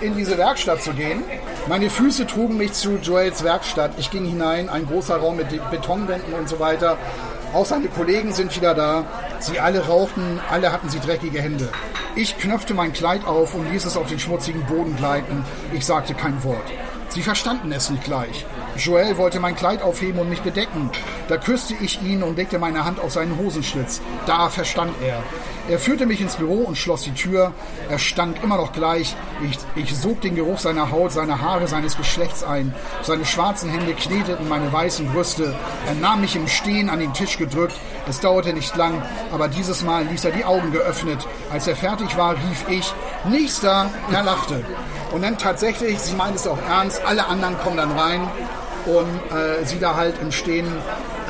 Speaker 2: in diese Werkstatt zu gehen. Meine Füße trugen mich zu Joels Werkstatt. Ich ging hinein, ein großer Raum mit Betonwänden und so weiter. Auch seine Kollegen sind wieder da. Sie alle rauchten, alle hatten sie dreckige Hände. Ich knöpfte mein Kleid auf und ließ es auf den schmutzigen Boden gleiten. Ich sagte kein Wort. Sie verstanden es nicht gleich. Joel wollte mein Kleid aufheben und mich bedecken. Da küsste ich ihn und legte meine Hand auf seinen Hosenschlitz. Da verstand er. Er führte mich ins Büro und schloss die Tür. Er stank immer noch gleich. Ich, ich sog den Geruch seiner Haut, seiner Haare, seines Geschlechts ein. Seine schwarzen Hände kneteten meine weißen Brüste. Er nahm mich im Stehen an den Tisch gedrückt. Es dauerte nicht lang, aber dieses Mal ließ er die Augen geöffnet. Als er fertig war, rief ich, Nächster! Er lachte. Und dann tatsächlich, sie meint es auch ernst, alle anderen kommen dann rein und äh, sie da halt im Stehen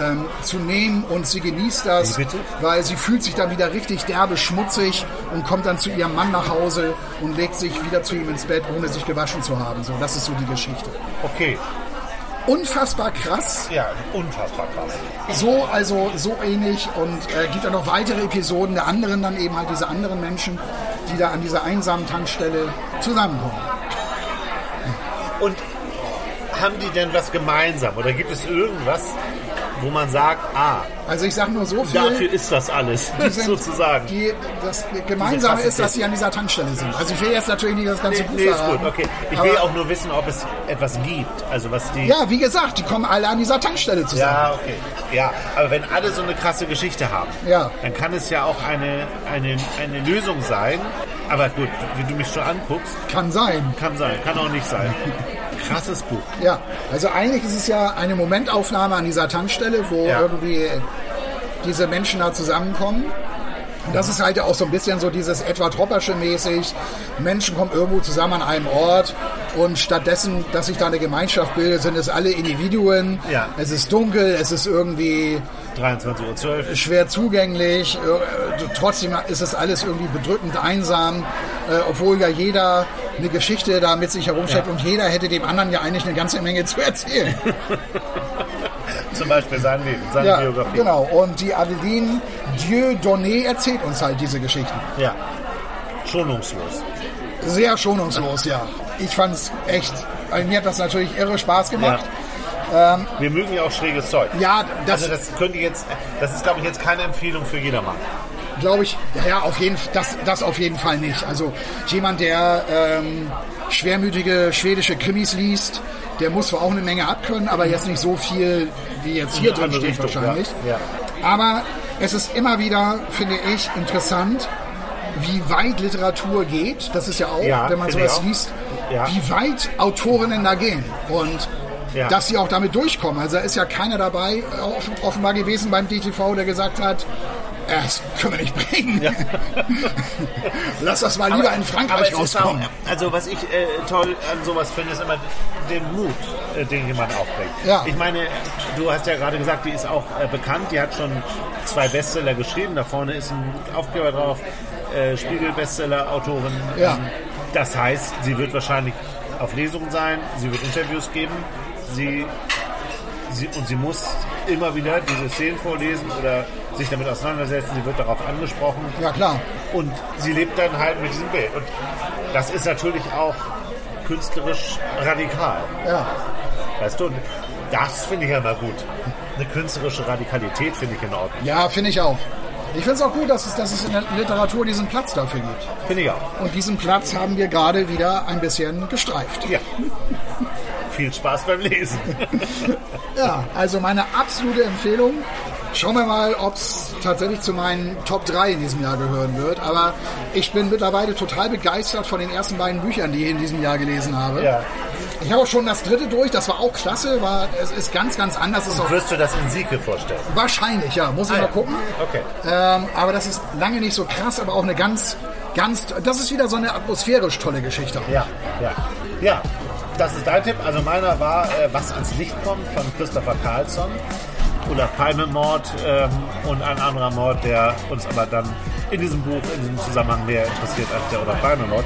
Speaker 2: ähm, zu nehmen und sie genießt das, weil sie fühlt sich dann wieder richtig derbe schmutzig und kommt dann zu ihrem Mann nach Hause und legt sich wieder zu ihm ins Bett, ohne sich gewaschen zu haben. So, das ist so die Geschichte.
Speaker 1: Okay.
Speaker 2: Unfassbar krass,
Speaker 1: Ja, unfassbar krass.
Speaker 2: so also so ähnlich und äh, gibt dann noch weitere Episoden der anderen dann eben halt diese anderen Menschen, die da an dieser einsamen Tankstelle zusammenkommen.
Speaker 1: Und haben die denn was gemeinsam? Oder gibt es irgendwas, wo man sagt, ah,
Speaker 2: Also ich sage nur so viel.
Speaker 1: dafür ist das alles,
Speaker 2: die sind-
Speaker 1: sozusagen?
Speaker 2: Die, das Gemeinsame ist, dass sie an dieser Tankstelle sind. Also ich will jetzt natürlich nicht das ganze
Speaker 1: Nee,
Speaker 2: Buch
Speaker 1: nee, ist gut, okay. Ich will auch nur wissen, ob es etwas gibt. Also was die.
Speaker 2: Ja, wie gesagt, die kommen alle an dieser Tankstelle zusammen.
Speaker 1: Ja, okay. Ja, aber wenn alle so eine krasse Geschichte haben,
Speaker 2: Ja.
Speaker 1: dann kann es ja auch eine, eine, eine Lösung sein. Aber gut, wie du mich schon anguckst,
Speaker 2: Kann sein.
Speaker 1: kann sein, kann auch nicht sein. Krasses Buch.
Speaker 2: Ja, also eigentlich ist es ja eine Momentaufnahme an dieser Tankstelle, wo
Speaker 1: Ja.
Speaker 2: irgendwie diese Menschen da zusammenkommen. Und das ist halt auch so ein bisschen so dieses Edward Hoppersche mäßig. Menschen kommen irgendwo zusammen an einem Ort und stattdessen, dass sich da eine Gemeinschaft bildet, sind es alle Individuen.
Speaker 1: Ja.
Speaker 2: Es ist dunkel, es ist irgendwie
Speaker 1: 23.12 Uhr.
Speaker 2: schwer zugänglich. Äh, Trotzdem ist es alles irgendwie bedrückend einsam, äh, obwohl ja jeder eine Geschichte da mit sich herumschleppt
Speaker 1: Ja.
Speaker 2: und jeder hätte dem anderen ja eigentlich eine ganze Menge zu erzählen.
Speaker 1: Zum Beispiel sein Leben, seine
Speaker 2: ja,
Speaker 1: Biografie.
Speaker 2: genau. Und die Adeline Dieudonné erzählt uns halt diese Geschichten.
Speaker 1: Ja. Schonungslos.
Speaker 2: Sehr schonungslos, ja. Ich fand es echt, also mir hat das natürlich irre Spaß gemacht.
Speaker 1: Wir mögen ja auch schräges Zeug.
Speaker 2: Ja, das,
Speaker 1: Also das könnte jetzt, das ist glaube ich jetzt keine Empfehlung für jedermann.
Speaker 2: Glaube ich, ja, ja, auf jeden, das, das auf jeden Fall nicht. Also jemand, der ähm, schwermütige schwedische Krimis liest, der muss zwar auch eine Menge abkönnen, aber jetzt nicht so viel, wie jetzt hier
Speaker 1: In
Speaker 2: drin steht
Speaker 1: Richtung,
Speaker 2: wahrscheinlich.
Speaker 1: ja.
Speaker 2: Aber es ist immer wieder, finde ich, interessant, wie weit Literatur geht. Das ist ja auch,
Speaker 1: Ja,
Speaker 2: wenn man sowas liest,
Speaker 1: Ja.
Speaker 2: wie weit Autorinnen da gehen. Und
Speaker 1: Ja.
Speaker 2: dass sie auch damit durchkommen. Also da ist ja keiner dabei, off- offenbar gewesen beim DTV, der gesagt hat, "Äh, das können wir nicht bringen. Lass das mal lieber in Frankreich rauskommen.
Speaker 1: Auch, also was ich äh, toll an sowas finde, ist immer den Mut, äh, den jemand aufbringt.
Speaker 2: Ja.
Speaker 1: Ich meine, du hast ja gerade gesagt, die ist auch äh, bekannt, die hat schon zwei Bestseller geschrieben, da vorne ist ein Aufkleber drauf, äh, Spiegel-Bestseller-Autorin.
Speaker 2: Ja.
Speaker 1: Ähm, Das heißt, sie wird wahrscheinlich auf Lesungen sein, sie wird Interviews geben, sie, sie und sie muss immer wieder diese Szenen vorlesen oder sich damit auseinandersetzen, sie wird darauf angesprochen.
Speaker 2: Ja, klar.
Speaker 1: Und sie lebt dann halt mit diesem Bild. Und das ist natürlich auch künstlerisch radikal.
Speaker 2: Ja.
Speaker 1: Weißt du, und das finde ich ja immer gut. Eine künstlerische Radikalität finde ich in Ordnung.
Speaker 2: Ja, finde ich auch. Ich finde es auch gut, dass es, dass es in der Literatur diesen Platz dafür gibt.
Speaker 1: Finde ich auch.
Speaker 2: Und diesen Platz haben wir gerade wieder ein bisschen gestreift.
Speaker 1: Ja. Viel Spaß beim Lesen.
Speaker 2: Ja, also meine absolute Empfehlung. Schauen wir mal, ob es tatsächlich zu meinen Top 3 in diesem Jahr gehören wird. Aber ich bin mittlerweile total begeistert von den ersten beiden Büchern, die ich in diesem Jahr gelesen habe.
Speaker 1: Ja.
Speaker 2: Ich habe auch schon das dritte durch, das war auch klasse, war, es ist ganz, ganz anders. Ist
Speaker 1: Wirst du das in Sieke vorstellen?
Speaker 2: wahrscheinlich, ja, muss ich
Speaker 1: Ah,
Speaker 2: mal gucken.
Speaker 1: Okay.
Speaker 2: Ähm, aber das ist lange nicht so krass, aber auch eine ganz, ganz, das ist wieder so eine atmosphärisch tolle Geschichte.
Speaker 1: Ja, ja. Ja, das ist dein Tipp. Also meiner war, äh, was ans Licht kommt von Christopher Carlson. Oder Palme-Mord ähm, und ein anderer Mord, der uns aber dann in diesem Buch, in diesem Zusammenhang mehr interessiert als der Olaf Palme-Mord.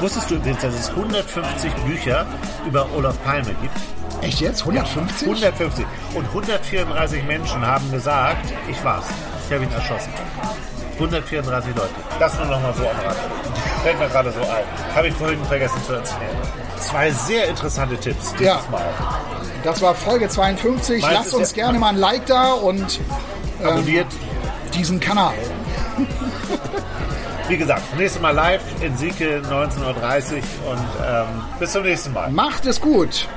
Speaker 1: Wusstest du übrigens, dass es 150 Bücher über Olaf Palme gibt?
Speaker 2: Echt jetzt? 150?
Speaker 1: 150. Und 134 Menschen haben gesagt, ich war's. Ich habe ihn erschossen. 134 Leute. Das nur noch mal so am Rand. Fällt mir gerade so ein. Habe ich vorhin vergessen zu erzählen. Zwei sehr interessante Tipps dieses
Speaker 2: Ja.
Speaker 1: Mal.
Speaker 2: Das war Folge 52.
Speaker 1: Meins
Speaker 2: Lasst uns gerne mal ein Like da und
Speaker 1: Abonniert.
Speaker 2: diesen Kanal.
Speaker 1: Wie gesagt, nächstes Mal live in Sieke 19.30 Uhr und ähm, bis zum nächsten Mal.
Speaker 2: Macht es gut.